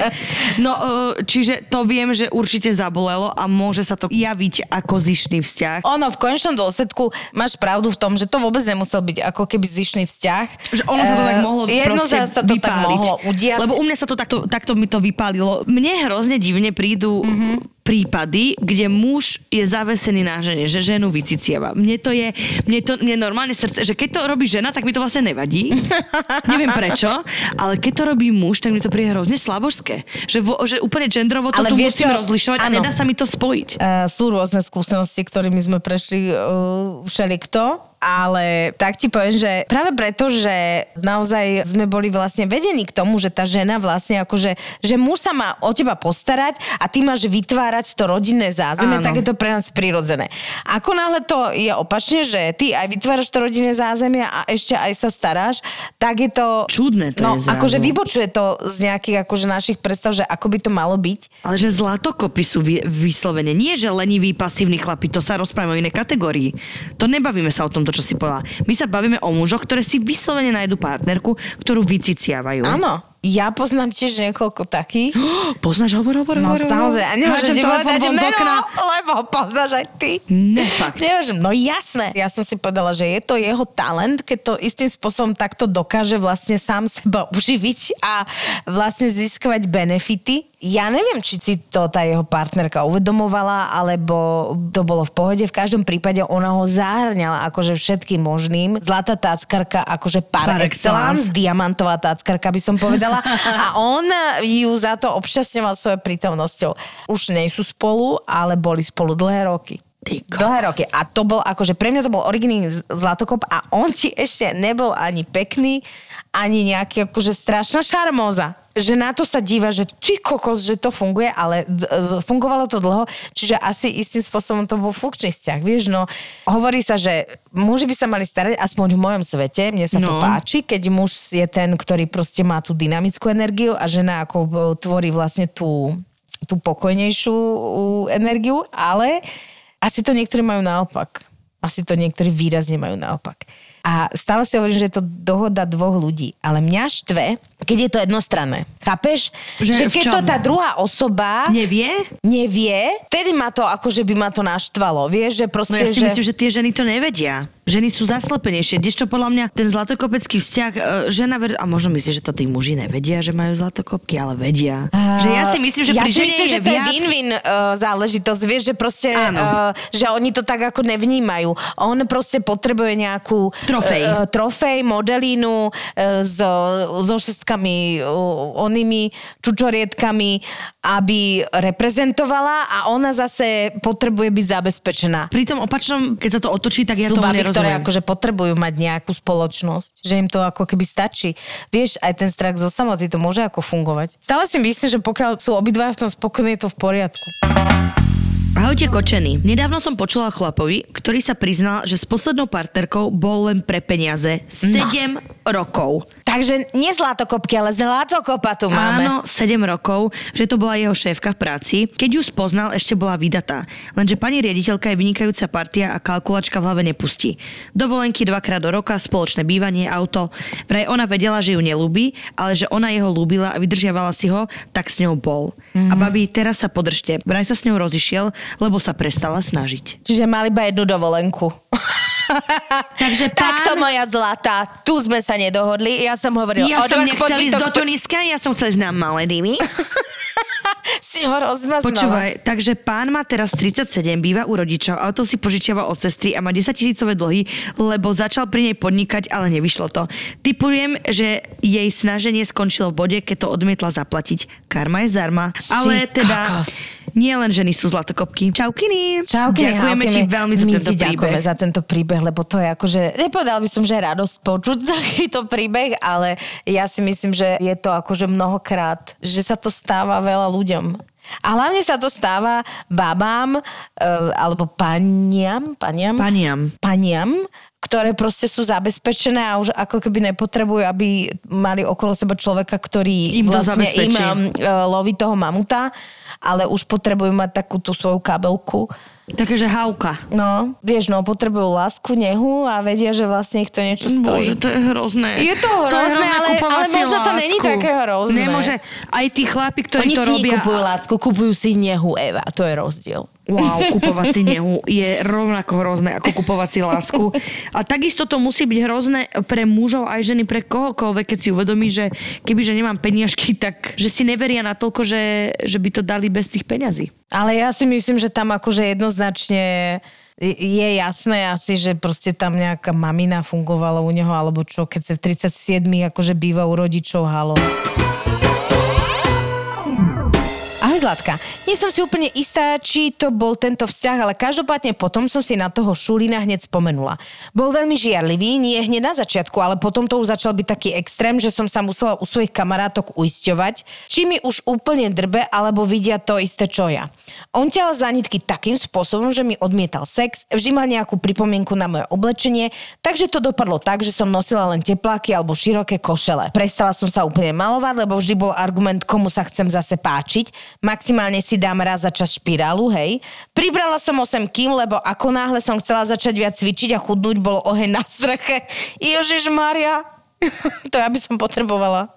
No, e, čiže to viem, že určite zabolelo a môže sa to javiť ako zišný vzťah. Ono v konečnom dôsledku máš pravdu v tom, že to vôbec nemusel byť ako keby zišný vzťah. Že ono sa to tak mohlo uh, Jedno sa to vypáliť. tak mohlo udiať. Lebo u mňa sa to takto, takto mi to vypálilo. Mne hrozne divne prídu mm-hmm prípady, kde muž je zavesený na žene, že ženu vycicieva. Mne to je, mne to, mne normálne srdce, že keď to robí žena, tak mi to vlastne nevadí. Neviem prečo, ale keď to robí muž, tak mi to príde hrozne slabožské. Že, vo, že úplne genderovo to ale tu musím čo? rozlišovať ano. a nedá sa mi to spojiť. Uh, sú rôzne skúsenosti, ktorými sme prešli uh, všelikto ale tak ti poviem, že práve preto, že naozaj sme boli vlastne vedení k tomu, že tá žena vlastne akože, že muž sa má o teba postarať a ty máš vytvárať to rodinné zázemie, Áno. tak je to pre nás prirodzené. Ako náhle to je opačne, že ty aj vytváraš to rodinné zázemie a ešte aj sa staráš, tak je to... Čudné to no, je akože vybočuje to z nejakých akože našich predstav, že ako by to malo byť. Ale že zlatokopy sú vy, vyslovene. Nie, že leniví, pasívni chlapi, to sa rozprávame o inej kategórii. To nebavíme sa o tomto, čo si povedala. My sa bavíme o mužoch, ktoré si vyslovene nájdu partnerku, ktorú vyciciavajú. Áno. Ja poznám tiež niekoľko takých. Oh, poznáš, hovor, hovor, no, hovor. samozrejme. A nemôžem ti povedať meno, lebo poznáš aj ty. Ne, fakt. Nemôžem, no jasné. Ja som si povedala, že je to jeho talent, keď to istým spôsobom takto dokáže vlastne sám seba uživiť a vlastne získavať benefity ja neviem, či si to tá jeho partnerka uvedomovala, alebo to bolo v pohode. V každom prípade ona ho zahrňala akože všetkým možným. Zlatá táckarka akože par, par excellence, diamantová táckarka by som povedala. A on ju za to obšťastňoval svojou prítomnosťou. Už nie sú spolu, ale boli spolu dlhé roky. Dlhé roky. A to bol, akože pre mňa to bol originálny zlatokop a on ti ešte nebol ani pekný, ani nejaký akože strašná šarmóza že na to sa díva, že ty kokos, že to funguje, ale d- e, fungovalo to dlho, čiže asi istým spôsobom to bol funkčný vzťah. Vieš, no, hovorí sa, že muži by sa mali starať, aspoň v mojom svete, mne sa no. to páči, keď muž je ten, ktorý proste má tú dynamickú energiu a žena ako e, tvorí vlastne tú, tú pokojnejšiu energiu, ale asi to niektorí majú naopak. Asi to niektorí výrazne majú naopak. A stále si hovorím, že je to dohoda dvoch ľudí. Ale mňa štve, keď je to jednostranné. Chápeš? Že že keď to tá druhá osoba Nevie? nevie, vtedy ma to ako, že by ma to naštvalo. Vieš, že No proste, ja si že... myslím, že tie ženy to nevedia. Ženy sú zaslepenejšie. Kdežto podľa mňa ten zlatokopecký vzťah, e, žena, ver... a možno myslíš, že to tí muži nevedia, že majú zlatokopky, ale vedia. že ja si myslím, že ja pri si myslím, je že to je viac... win-win uh, záležitosť, vieš, že proste, Áno. uh, že oni to tak ako nevnímajú. On proste potrebuje nejakú Trofej. Uh, trofej, modelínu uh, so, so šestkami, uh, onými čučorietkami, aby reprezentovala a ona zase potrebuje byť zabezpečená. Pri tom opačnom, keď sa to otočí, tak ja Sú tomu baby, ktoré akože potrebujú mať nejakú spoločnosť, že im to ako keby stačí. Vieš, aj ten strach zo samoty to môže ako fungovať. Stále si myslím, že pokiaľ sú obidva v tom spokojní, je to v poriadku. Ahojte kočení. Nedávno som počula chlapovi, ktorý sa priznal, že s poslednou partnerkou bol len pre peniaze 7 rokov. Takže nie zlatokopky, ale zlatokopa tu máme. Áno, 7 rokov, že to bola jeho šéfka v práci. Keď ju spoznal, ešte bola vydatá. Lenže pani riaditeľka je vynikajúca partia a kalkulačka v hlave nepustí. Dovolenky dvakrát do roka, spoločné bývanie, auto. Vraj ona vedela, že ju nelúbi, ale že ona jeho ľúbila a vydržiavala si ho, tak s ňou bol. A babi, teraz sa podržte. Vraj sa s ňou rozišiel, lebo sa prestala snažiť. Čiže mali iba jednu dovolenku. Takže Takto pán- moja zlatá, tu sme sa nedohodli. Ja som hovorila, Ja som nechcel ísť do Tuniska, ja som chcel ísť na Maledivy. Si ho rozmaznala. Počúvaj, takže pán má teraz 37, býva u rodičov, auto si požičiava od sestry a má 10 tisícové dlhy, lebo začal pri nej podnikať, ale nevyšlo to. Typujem, že jej snaženie skončilo v bode, keď to odmietla zaplatiť. Karma je zarma, ale teda kokos. Nie len ženy sú zlatokopky. Čaukiny. Čauky, Ďakujeme ti veľmi za tento príbeh. za tento príbeh, lebo to je akože, nepovedal by som, že radosť počuť takýto príbeh, ale ja si myslím, že je to akože mnohokrát, že sa to stáva veľa ľuďom. A hlavne sa to stáva babám, e, alebo paniam, paniam, Paniam. paniam, ktoré proste sú zabezpečené a už ako keby nepotrebujú, aby mali okolo seba človeka, ktorý Im to vlastne im zabezpečí. um, e, loví toho mamuta, ale už potrebujú mať takú tú svoju kabelku. Takže hauka. No, vieš, no, potrebujú lásku, nehu a vedia, že vlastne ich to niečo stojí. to je hrozné. Je to hrozné, ale- kupovať ale si možno to není lásku. také hrozné. Nemôže. Aj tí chlapi, ktorí Oni to si robia... kupujú lásku, kupujú si nehu, Eva, to je rozdiel. Wow, kupovať si nehu je rovnako hrozné ako kupovať si lásku. A takisto to musí byť hrozné pre mužov aj ženy, pre kohokoľvek, keď si uvedomí, že keby že nemám peniažky, tak že si neveria natoľko, že, že by to dali bez tých peňazí. Ale ja si myslím, že tam akože jednoznačne je jasné asi, že proste tam nejaká mamina fungovala u neho, alebo čo, keď sa v 37 akože býva u rodičov, halo. Zlatka, nie som si úplne istá, či to bol tento vzťah, ale každopádne potom som si na toho Šulina hneď spomenula. Bol veľmi žiarlivý, nie hneď na začiatku, ale potom to už začal byť taký extrém, že som sa musela u svojich kamarátok uisťovať, či mi už úplne drbe, alebo vidia to isté, čo ja. On ťahal za nitky takým spôsobom, že mi odmietal sex, vždy mal nejakú pripomienku na moje oblečenie, takže to dopadlo tak, že som nosila len tepláky alebo široké košele. Prestala som sa úplne malovať, lebo vždy bol argument, komu sa chcem zase páčiť. Maximálne si dám raz za čas špirálu, hej. Pribrala som 8 kým, lebo ako náhle som chcela začať viac cvičiť a chudnúť, bol oheň na streche. Ježiš Maria, to ja by som potrebovala.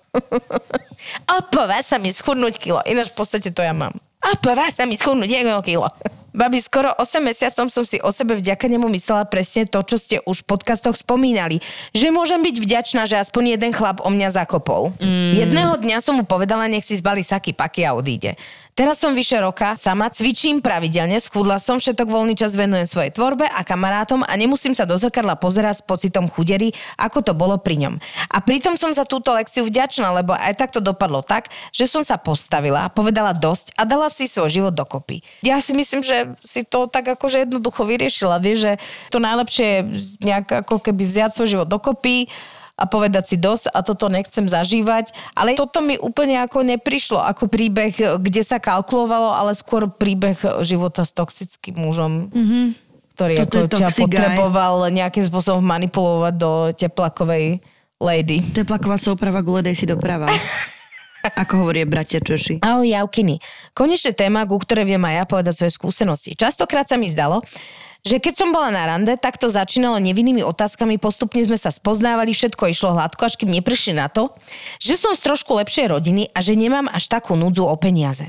Opova sa mi schudnúť kilo. Ináč v podstate to ja mám. Opova sa mi schudnúť jedno kilo. Babi, skoro 8 mesiacom som si o sebe vďaka nemu myslela presne to, čo ste už v podcastoch spomínali. Že môžem byť vďačná, že aspoň jeden chlap o mňa zakopol. Mm. Jedného dňa som mu povedala, nech si zbali saky, paky a odíde. Teraz som vyše roka, sama cvičím pravidelne, schudla som, všetok voľný čas venujem svojej tvorbe a kamarátom a nemusím sa do zrkadla pozerať s pocitom chudery, ako to bolo pri ňom. A pritom som za túto lekciu vďačná, lebo aj tak to dopadlo tak, že som sa postavila, povedala dosť a dala si svoj život dokopy. Ja si myslím, že si to tak akože jednoducho vyriešila. Vieš, že to najlepšie je nejak ako keby vziať svoj život dokopy, a povedať si dosť a toto nechcem zažívať. Ale toto mi úplne ako neprišlo ako príbeh, kde sa kalkulovalo, ale skôr príbeh života s toxickým mužom. Mm-hmm. Ktorý Toto ako ťa toxic guy. potreboval nejakým spôsobom manipulovať do teplakovej lady. Teplaková souprava dej si doprava. Ako hovorí bratia Čoši. Ahoj Javkiny. Konečne téma, ku ktorej viem aj ja povedať svoje skúsenosti. Častokrát sa mi zdalo, že keď som bola na rande, tak to začínalo nevinnými otázkami, postupne sme sa spoznávali, všetko išlo hladko, až kým neprišli na to, že som z trošku lepšej rodiny a že nemám až takú núdzu o peniaze.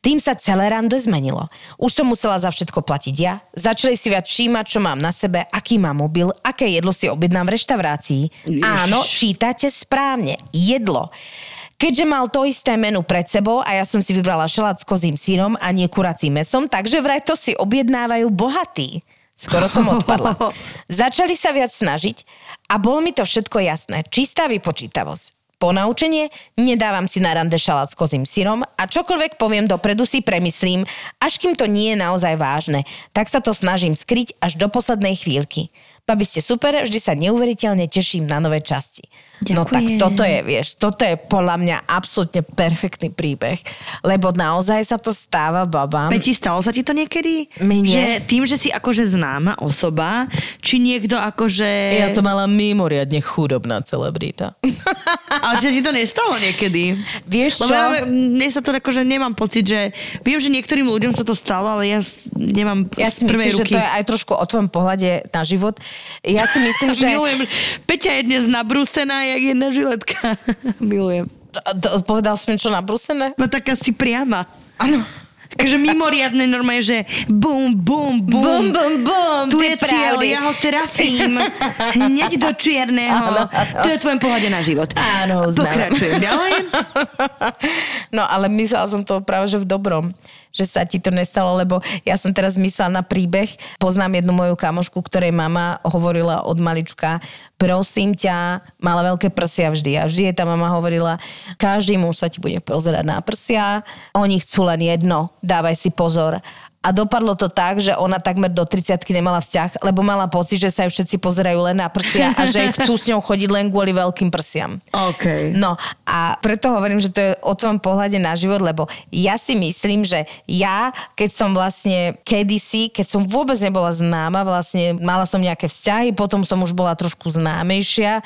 Tým sa celé rande zmenilo. Už som musela za všetko platiť ja, začali si viac všímať, čo mám na sebe, aký mám mobil, aké jedlo si objednám v reštaurácii. Ježiš. Áno, čítate správne. Jedlo. Keďže mal to isté menu pred sebou a ja som si vybrala šalát s kozím sírom a nie kuracím mesom, takže vraj to si objednávajú bohatí. Skoro som odpadla. Začali sa viac snažiť a bolo mi to všetko jasné. Čistá vypočítavosť. Po naučenie nedávam si na rande šalát s kozím sírom a čokoľvek poviem dopredu si premyslím, až kým to nie je naozaj vážne. Tak sa to snažím skryť až do poslednej chvíľky. Babi ste super, vždy sa neuveriteľne teším na nové časti. No tak Ďakujem. toto je, vieš, toto je podľa mňa absolútne perfektný príbeh, lebo naozaj sa to stáva babám. Peti, stalo sa ti to niekedy? Mne? Že tým, že si akože známa osoba, či niekto akože... Ja som mala mimoriadne chudobná celebrita. Ale že ti to nestalo niekedy? Vieš čo? Lebo ja, mne sa to akože nemám pocit, že... Viem, že niektorým ľuďom sa to stalo, ale ja nemám Ja si prvej myslím, že ruky. to je aj trošku o tvojom pohľade na život. Ja si myslím, že... Milujem. Peťa je dnes nabrúsená, jak jedna žiletka. Milujem. To- Povedal som čo nabrúsené? No taká si priama. Áno. Takže mimoriadne normálne, že bum, bum, bum. Bum, bum, bum, Tu je cieľ, ja ho trafím. Hneď do čierneho. Áno, áno. To je tvojom pohľade na život. Áno. Pokračujem ďalej. No ale myslela som to práve, že v dobrom že sa ti to nestalo, lebo ja som teraz myslela na príbeh. Poznám jednu moju kamošku, ktorej mama hovorila od malička, prosím ťa, mala veľké prsia vždy a vždy jej tá mama hovorila, každý muž sa ti bude pozerať na prsia, oni chcú len jedno, dávaj si pozor. A dopadlo to tak, že ona takmer do 30 nemala vzťah, lebo mala pocit, že sa ju všetci pozerajú len na prsia a že chcú s ňou chodiť len kvôli veľkým prsiam. OK. No a preto hovorím, že to je o tvojom pohľade na život, lebo ja si myslím, že ja, keď som vlastne kedysi, keď som vôbec nebola známa, vlastne mala som nejaké vzťahy, potom som už bola trošku známejšia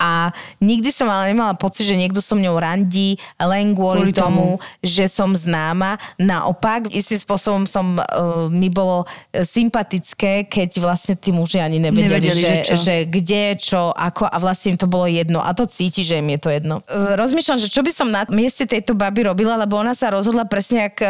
a nikdy som ale nemala pocit, že niekto so mňou randí len kvôli, Kvôli tomu, tomu. že som známa. Naopak, istým spôsobom som, uh, mi bolo eh, sympatické, keď vlastne tí muži ani nevedeli, Nevedeli, že, že že kde, čo, ako a vlastne im to bolo jedno. A to cíti, že im je to jedno. E, Rozmýšľam, že čo by som na mieste tejto baby robila, lebo ona sa rozhodla presne jak e,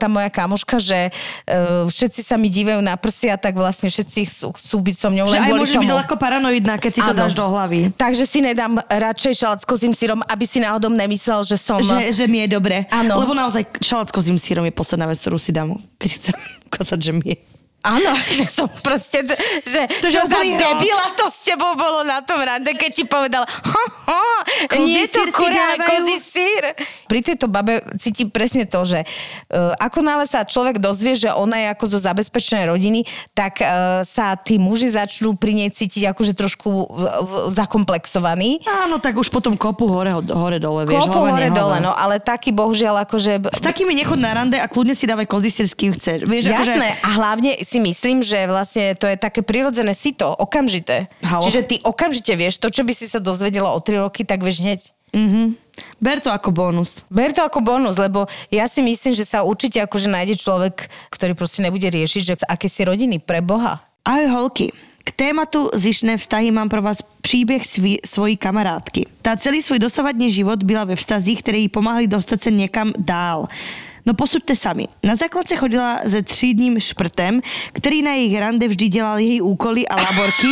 tá moja kamoška, že e, všetci sa mi dívajú na prsia, tak vlastne všetci chcú, chcú byť so mňou Že len aj kvôli tomu. byť ľahko paranoidná, keď si to Áno. dáš do hlavy. Takže si nedám radšej šalát s kozím sírom, aby si náhodou nemyslel, že som... Že, že mi je dobre. Áno. Lebo naozaj šalát s kozím sírom je posledná vec, ktorú si dám, keď chcem ukázať, že mi je. Áno, že som proste, že To, že čo za debila to s tebou bolo na tom rande, keď ti povedal, ho, ho, Kozí nie to dávajú. kozí sír. Pri tejto babe cítim presne to, že uh, ako nále sa človek dozvie, že ona je ako zo zabezpečenej rodiny, tak uh, sa tí muži začnú pri nej cítiť akože trošku uh, zakomplexovaní. Áno, tak už potom kopu hore, hore dole, vieš. Kopu hore nehlava. dole, no, ale taký bohužiaľ akože... S takými nechod na rande a kľudne si dávaj kozy sír s kým chceš. Vieš, akože- Jasné, a hlavne si myslím, že vlastne to je také prirodzené sito, okamžité. Halo. Čiže ty okamžite vieš, to, čo by si sa dozvedela o 3 roky, tak vieš hneď. Ber to ako bonus. Ber to ako bonus, lebo ja si myslím, že sa určite akože nájde človek, ktorý proste nebude riešiť, že aké si rodiny, pre Boha. Ahoj holky. K tématu zišné vztahy mám pro vás příběh svý, svojí kamarádky. Ta celý svůj dosavadní život byla ve vztazích, které jí pomáhali dostat se někam dál. No posuďte sami. Na základce chodila se třídním šprtem, který na jejich rande vždy dělal její úkoly a laborky.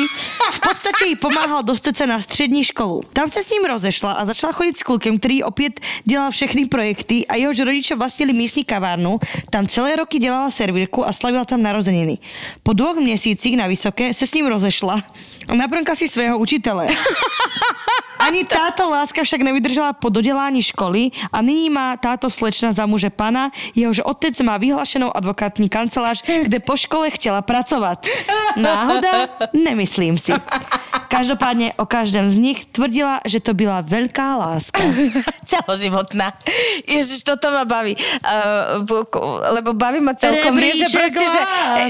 V podstatě jí pomáhal dostat se na střední školu. Tam se s ním rozešla a začala chodit s klukem, který opět dělal všechny projekty a jehož rodiče vlastnili místní kavárnu. Tam celé roky dělala servírku a slavila tam narozeniny. Po dvou měsících na Vysoké se s ním rozešla a nabrnka si svého učitele. Ani táto láska však nevydržela po dodelání školy a nyní má táto slečna za muže pana, jehož otec má vyhlášenou advokátní kancelář, kde po škole chtěla pracovat. Náhoda? Nemyslím si. Každopádně o každém z nich tvrdila, že to byla velká láska. Celoživotná. Ježiš, toto ma baví. Uh, lebo baví ma celkom. Vieš, že Rebríček proste, že,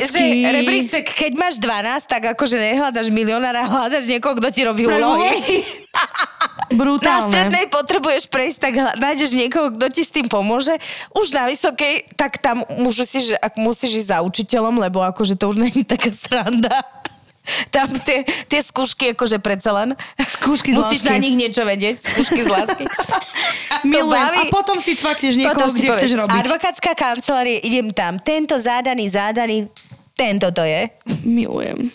že rebríček, keď máš 12, tak akože nehľadaš milionára, hľadaš niekoho, kto ti robí úlohy. Brutálne. Na strednej potrebuješ prejsť, tak nájdeš niekoho, kto ti s tým pomôže. Už na vysokej, tak tam ak musíš ísť za učiteľom, lebo akože to už není taká sranda. Tam tie, tie skúšky akože predsa len. Skúšky z Musíš lásky. na nich niečo vedieť. Skúšky z lásky. Milujem. A potom si cvakneš niekoho, Potom si kde povieš, chceš robiť. Advokátska kancelária, idem tam. Tento zádaný, zádaný, tento to je. Milujem.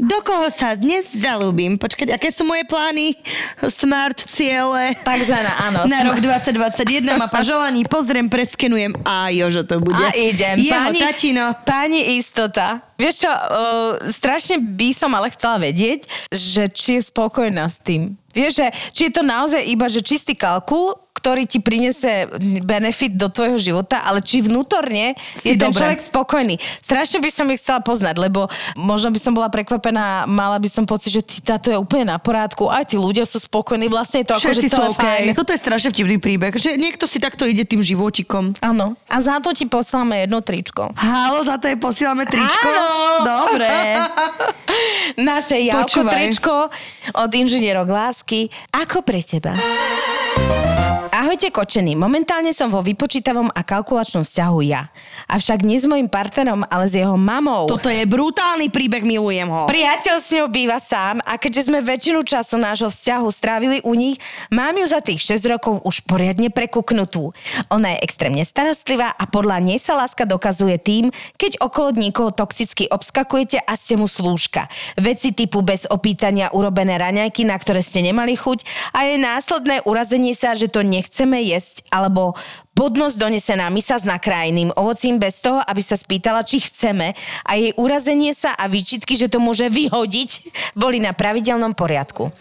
Do koho sa dnes zalúbim? Počkať, aké sú moje plány? Smart ciele. Takzvaná, áno. Na sma- rok 2021 mapa želaní, pozriem, preskenujem a jožo to bude. A idem. Jeho tatino. Pani istota. Vieš čo, uh, strašne by som ale chcela vedieť, že či je spokojná s tým. Vieš, že či je to naozaj iba že čistý kalkul, ktorý ti prinese benefit do tvojho života, ale či vnútorne Si je ten dobre. človek spokojný. Strašne by som ich chcela poznať, lebo možno by som bola prekvapená, mala by som pocit, že táto je úplne na porádku, aj tí ľudia sú spokojní, vlastne je to akože celé OK. fajn. Toto je strašne vtipný príbeh, že niekto si takto ide tým životikom. Áno. A za to ti posláme jedno tričko. Halo, za to je posielame tričko? Áno. Dobre. Naše Počúvaj. tričko od inžinierok lásky. Ako pre teba? Ahojte kočení, momentálne som vo vypočítavom a kalkulačnom vzťahu ja. Avšak nie s mojim partnerom, ale s jeho mamou. Toto je brutálny príbeh, milujem ho. Priateľ s ňou býva sám a keďže sme väčšinu času nášho vzťahu strávili u nich, mám ju za tých 6 rokov už poriadne prekuknutú. Ona je extrémne starostlivá a podľa nej sa láska dokazuje tým, keď okolo niekoho toxicky obskakujete a ste mu slúžka. Veci typu bez opýtania urobené raňajky, na ktoré ste nemali chuť a jej následné urazenie sa, že to nechceme jesť, alebo podnos donesená misa s nakrájeným ovocím bez toho, aby sa spýtala, či chceme a jej urazenie sa a výčitky, že to môže vyhodiť, boli na pravidelnom poriadku.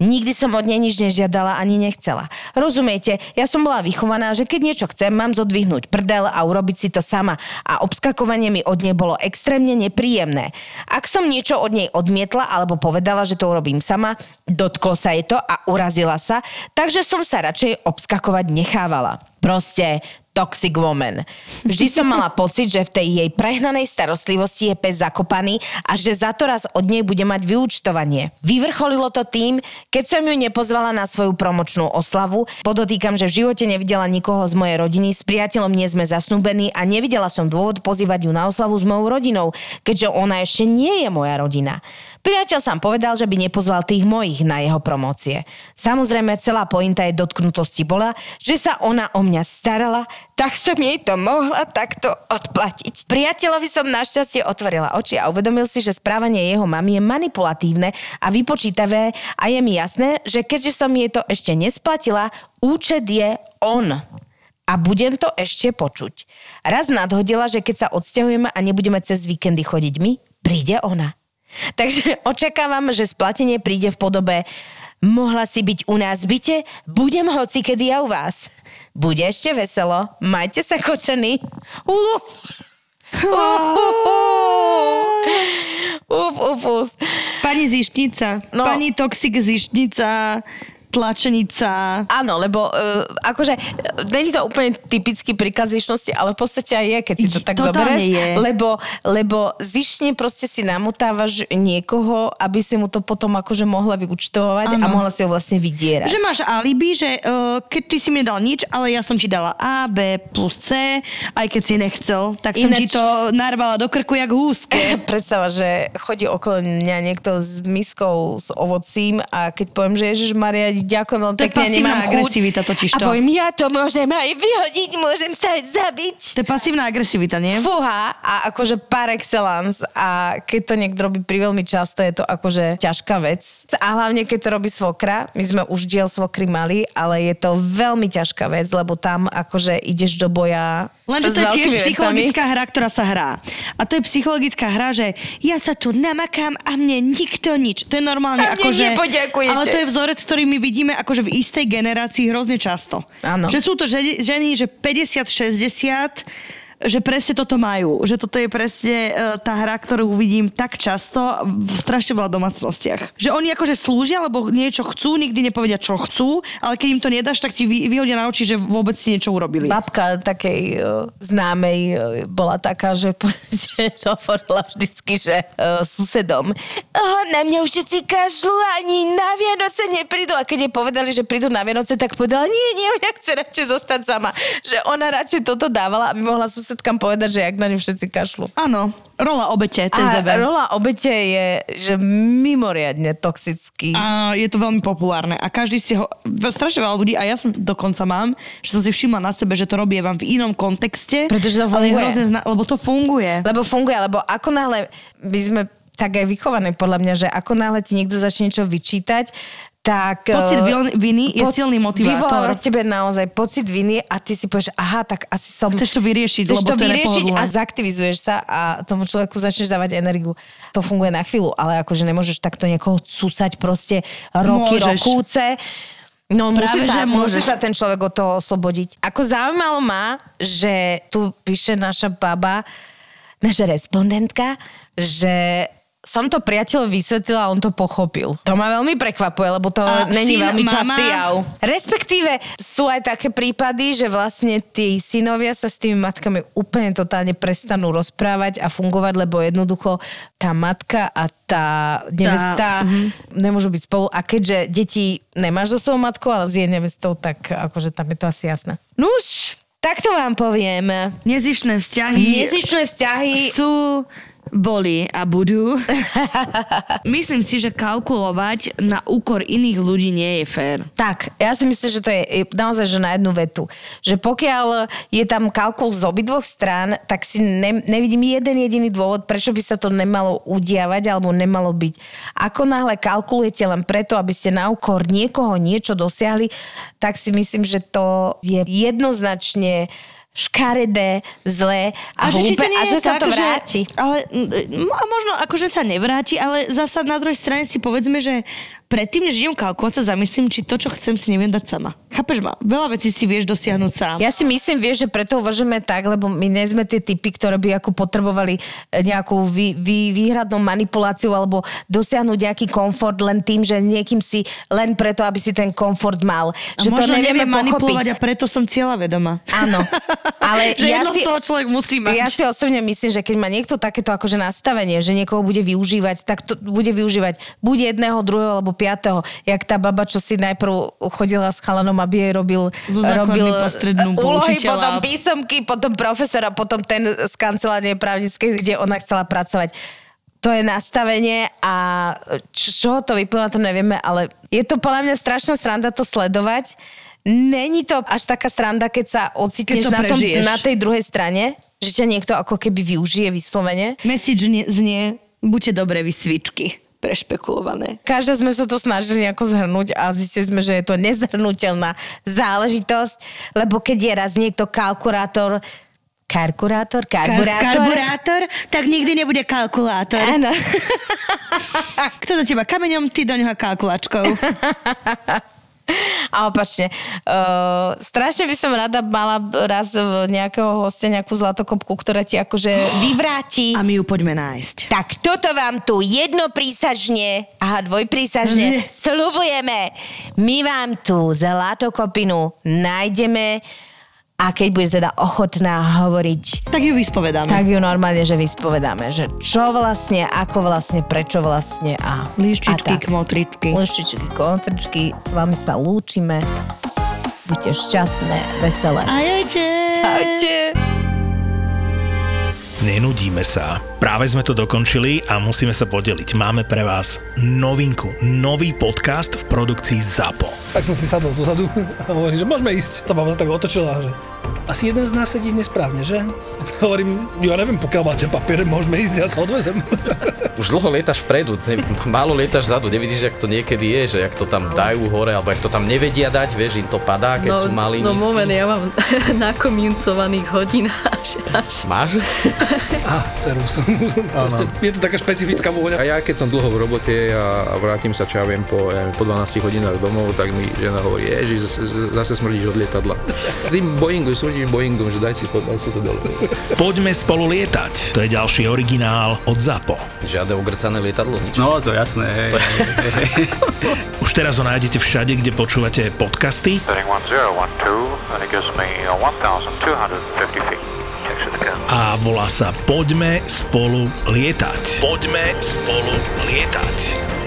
Nikdy som od nej nič nežiadala ani nechcela. Rozumiete, ja som bola vychovaná, že keď niečo chcem, mám zodvihnúť prdel a urobiť si to sama a obskakovanie mi od nej bolo extrémne nepríjemné. Ak som niečo od nej odmietla alebo povedala, že to urobím sama, dotklo sa jej to a urazila sa, takže som sa radšej obskakovať nechávala. Proste toxic woman. Vždy som mala pocit, že v tej jej prehnanej starostlivosti je pes zakopaný a že za to raz od nej bude mať vyúčtovanie. Vyvrcholilo to tým, keď som ju nepozvala na svoju promočnú oslavu. Podotýkam, že v živote nevidela nikoho z mojej rodiny, s priateľom nie sme zasnúbení a nevidela som dôvod pozývať ju na oslavu s mojou rodinou, keďže ona ešte nie je moja rodina. Priateľ sám povedal, že by nepozval tých mojich na jeho promócie. Samozrejme, celá pointa jej dotknutosti bola, že sa ona o mňa starala, tak som jej to mohla takto odplatiť. Priateľovi som našťastie otvorila oči a uvedomil si, že správanie jeho mamy je manipulatívne a vypočítavé a je mi jasné, že keďže som jej to ešte nesplatila, účet je on. A budem to ešte počuť. Raz nadhodila, že keď sa odsťahujeme a nebudeme cez víkendy chodiť my, príde ona. Takže očakávam, že splatenie príde v podobe mohla si byť u nás byte, budem hoci kedy ja u vás. Bude ešte veselo, majte sa kočení. Uf. Uf, uf, uf. Pani zištnica, No. pani toxik zištnica, tlačenica. Áno, lebo uh, akože uh, není to úplne typický príklad zišnosti, ale v podstate aj je, keď si to tak Totálne zoberieš. je. Lebo, lebo zišne proste si namutávaš niekoho, aby si mu to potom akože mohla vyučtovať a Áno. mohla si ho vlastne vydierať. Že máš alibi, že uh, keď ty si mi nedal nič, ale ja som ti dala A, B plus C, aj keď si nechcel, tak som ti Ináč- to narvala do krku jak húske. Predstava, že chodí okolo mňa niekto s miskou s ovocím a keď poviem, že Ježiš Maria, ďakujem veľmi To pekne, nemám chuť. agresivita totižto. A poviem, ja to môžem aj vyhodiť, môžem sa aj zabiť. To je pasívna agresivita, nie? Fúha a akože par excellence a keď to niekto robí pri veľmi často, je to akože ťažká vec. A hlavne keď to robí svokra, my sme už diel svokry mali, ale je to veľmi ťažká vec, lebo tam akože ideš do boja Lenže to je tiež psychologická hra, ktorá sa hrá. A to je psychologická hra, že ja sa tu namakám a mne nikto nič. To je normálne A. Ale to je vzorec, ktorý my vidíme akože v istej generácii hrozne často. Áno. Že sú to ženy že 50-60 že presne toto majú. Že toto je presne e, tá hra, ktorú vidím tak často v strašne veľa domácnostiach. Že oni akože slúžia, lebo niečo chcú, nikdy nepovedia, čo chcú, ale keď im to nedáš, tak ti vy, vyhodia na oči, že vôbec si niečo urobili. Babka takej uh, známej uh, bola taká, že, hovorila vždycky, že susedom oh, na mňa už všetci kašľú ani na Vianoce neprídu. A keď jej povedali, že prídu na Vianoce, tak povedala, nie, nie, ona chce radšej zostať sama. Že ona radšej toto dávala, aby mohla susedkám povedať, že jak na ňu všetci kašľú. Áno, rola obete, A TZV. rola obete je, že mimoriadne toxický. A je to veľmi populárne a každý si ho, strašne veľa ľudí a ja som dokonca mám, že som si všimla na sebe, že to robí vám v inom kontexte. Pretože to ale je funguje. hrozne zna- lebo to funguje. Lebo funguje, lebo ako náhle by sme tak aj vychovaní podľa mňa, že ako náhle ti niekto začne niečo vyčítať, tak... Pocit eh, viny je silný motivátor. Vyvoláva v tebe naozaj pocit viny a ty si povieš, aha, tak asi som... Chceš to vyriešiť, chceš lebo to to vyriešiť a zaktivizuješ sa a tomu človeku začneš dávať energiu. To funguje na chvíľu, ale akože nemôžeš takto niekoho cúcať proste roky, Môžeš. rokúce. No musí Práve, sa, že musí môžeš. sa ten človek od toho oslobodiť. Ako zaujímalo ma, že tu píše naša baba, naša respondentka, že som to priateľ vysvetlila a on to pochopil. To ma veľmi prekvapuje, lebo to A není syn, veľmi mama? častý jav. Respektíve sú aj také prípady, že vlastne tí synovia sa s tými matkami úplne totálne prestanú rozprávať a fungovať, lebo jednoducho tá matka a tá nevesta mhm. nemôžu byť spolu. A keďže deti nemáš so svojou matkou, ale s jej nevestou, tak akože tam je to asi jasné. Nuž, tak to vám poviem. Nezišné vzťahy Nezišné vzťahy sú boli a budú. Myslím si, že kalkulovať na úkor iných ľudí nie je fér. Tak, ja si myslím, že to je naozaj že na jednu vetu. Že pokiaľ je tam kalkul z obidvoch strán, tak si ne, nevidím jeden jediný dôvod, prečo by sa to nemalo udiavať alebo nemalo byť. Ako náhle kalkulujete len preto, aby ste na úkor niekoho niečo dosiahli, tak si myslím, že to je jednoznačne škaredé, zlé a, že či hlúpe to nie a je že sa tak, to vráti. Že, ale a možno akože sa nevráti, ale zasa na druhej strane si povedzme, že predtým, než idem kalkulovať, sa zamyslím, či to, čo chcem, si neviem dať sama. Chápeš ma? Veľa vecí si vieš dosiahnuť sám. Ja si myslím, vieš, že preto uvažujeme tak, lebo my nie sme tie typy, ktoré by ako potrebovali e, nejakú vý, vý, výhradnú manipuláciu alebo dosiahnuť nejaký komfort len tým, že niekým si len preto, aby si ten komfort mal. a že to nevieme neviem manipulovať pochopiť. a preto som cieľa vedoma. Áno, ale že ja jedno si, z toho človek musí mať. ja si osobne myslím, že keď má niekto takéto akože nastavenie, že niekoho bude využívať, tak to bude využívať buď jedného, druhého alebo. Jak tá baba, čo si najprv chodila s chalanom, aby jej robil, robil po strednú, po úlohy, potom písomky, potom profesora, potom ten z kancelárie právnickej, kde ona chcela pracovať. To je nastavenie a čo, čo to vyplýva, to nevieme, ale je to podľa mňa strašná sranda to sledovať. Není to až taká sranda, keď sa ocitneš Keď to na, tom, na tej druhej strane, že ťa niekto ako keby využije vyslovene. Message nie, znie, buďte dobré vy svičky prešpekulované. Každá sme sa to snažili nejako zhrnúť a zistili sme, že je to nezhrnutelná záležitosť, lebo keď je raz niekto kalkulátor, karkurátor, Kar- karburátor, karburátor, tak nikdy nebude kalkulátor. Áno. Kto do teba kameňom, ty do ňoho kalkulačkou. A opačne. Uh, strašne by som rada mala raz v nejakého hostia nejakú zlatokopku, ktorá ti akože vyvráti. A my ju poďme nájsť. Tak toto vám tu jednoprísažne, aha, dvojprísažne slubujeme. My vám tú zlatokopinu nájdeme a keď bude teda ochotná hovoriť Tak ju vyspovedáme. tak ju normálne, že vyspovedáme, že čo vlastne, ako vlastne, prečo vlastne a Líštičky, a kmotričky. Lištičky, kontričky, s vami sa lúčime. Buďte šťastné, veselé. Ajajte. Čaute. Nenudíme sa. Práve sme to dokončili a musíme sa podeliť. Máme pre vás novinku, nový podcast v produkcii ZAPO. Tak som si sadol dozadu a hovorím, že môžeme ísť. To baba sa tak otočila, že asi jeden z nás sedí nesprávne, že? Hovorím, ja neviem, pokiaľ máte papiere, môžeme ísť, ja sa odvezem. Už dlho lietaš vpredu, ne, málo lietaš vzadu, nevidíš, jak to niekedy je, že jak to tam dajú hore, alebo jak to tam nevedia dať, vieš, im to padá, keď sú malí, no nízky. moment, ja mám nakomincovaných hodín až, až. Máš? Á, servus. Proste, je to taká špecifická vôňa. A ja keď som dlho v robote a vrátim sa, čo ja viem, po, ja neviem, po 12 hodinách domov, tak mi žena hovorí, ježiš, zase- zase smrdíš od lietadla. S tým Boeingu sú hovoríš Boeingom, že daj si to, daj si to dole. Poďme spolu lietať. To je ďalší originál od ZAPO. Žiadne ogrcané lietadlo, nič. No, to jasné, hej. Už teraz ho nájdete všade, kde počúvate podcasty. Setting 1012, and it gives me 1,250 feet. Takes it again. a volá sa Poďme spolu lietať. Poďme spolu lietať.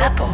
ZAPO.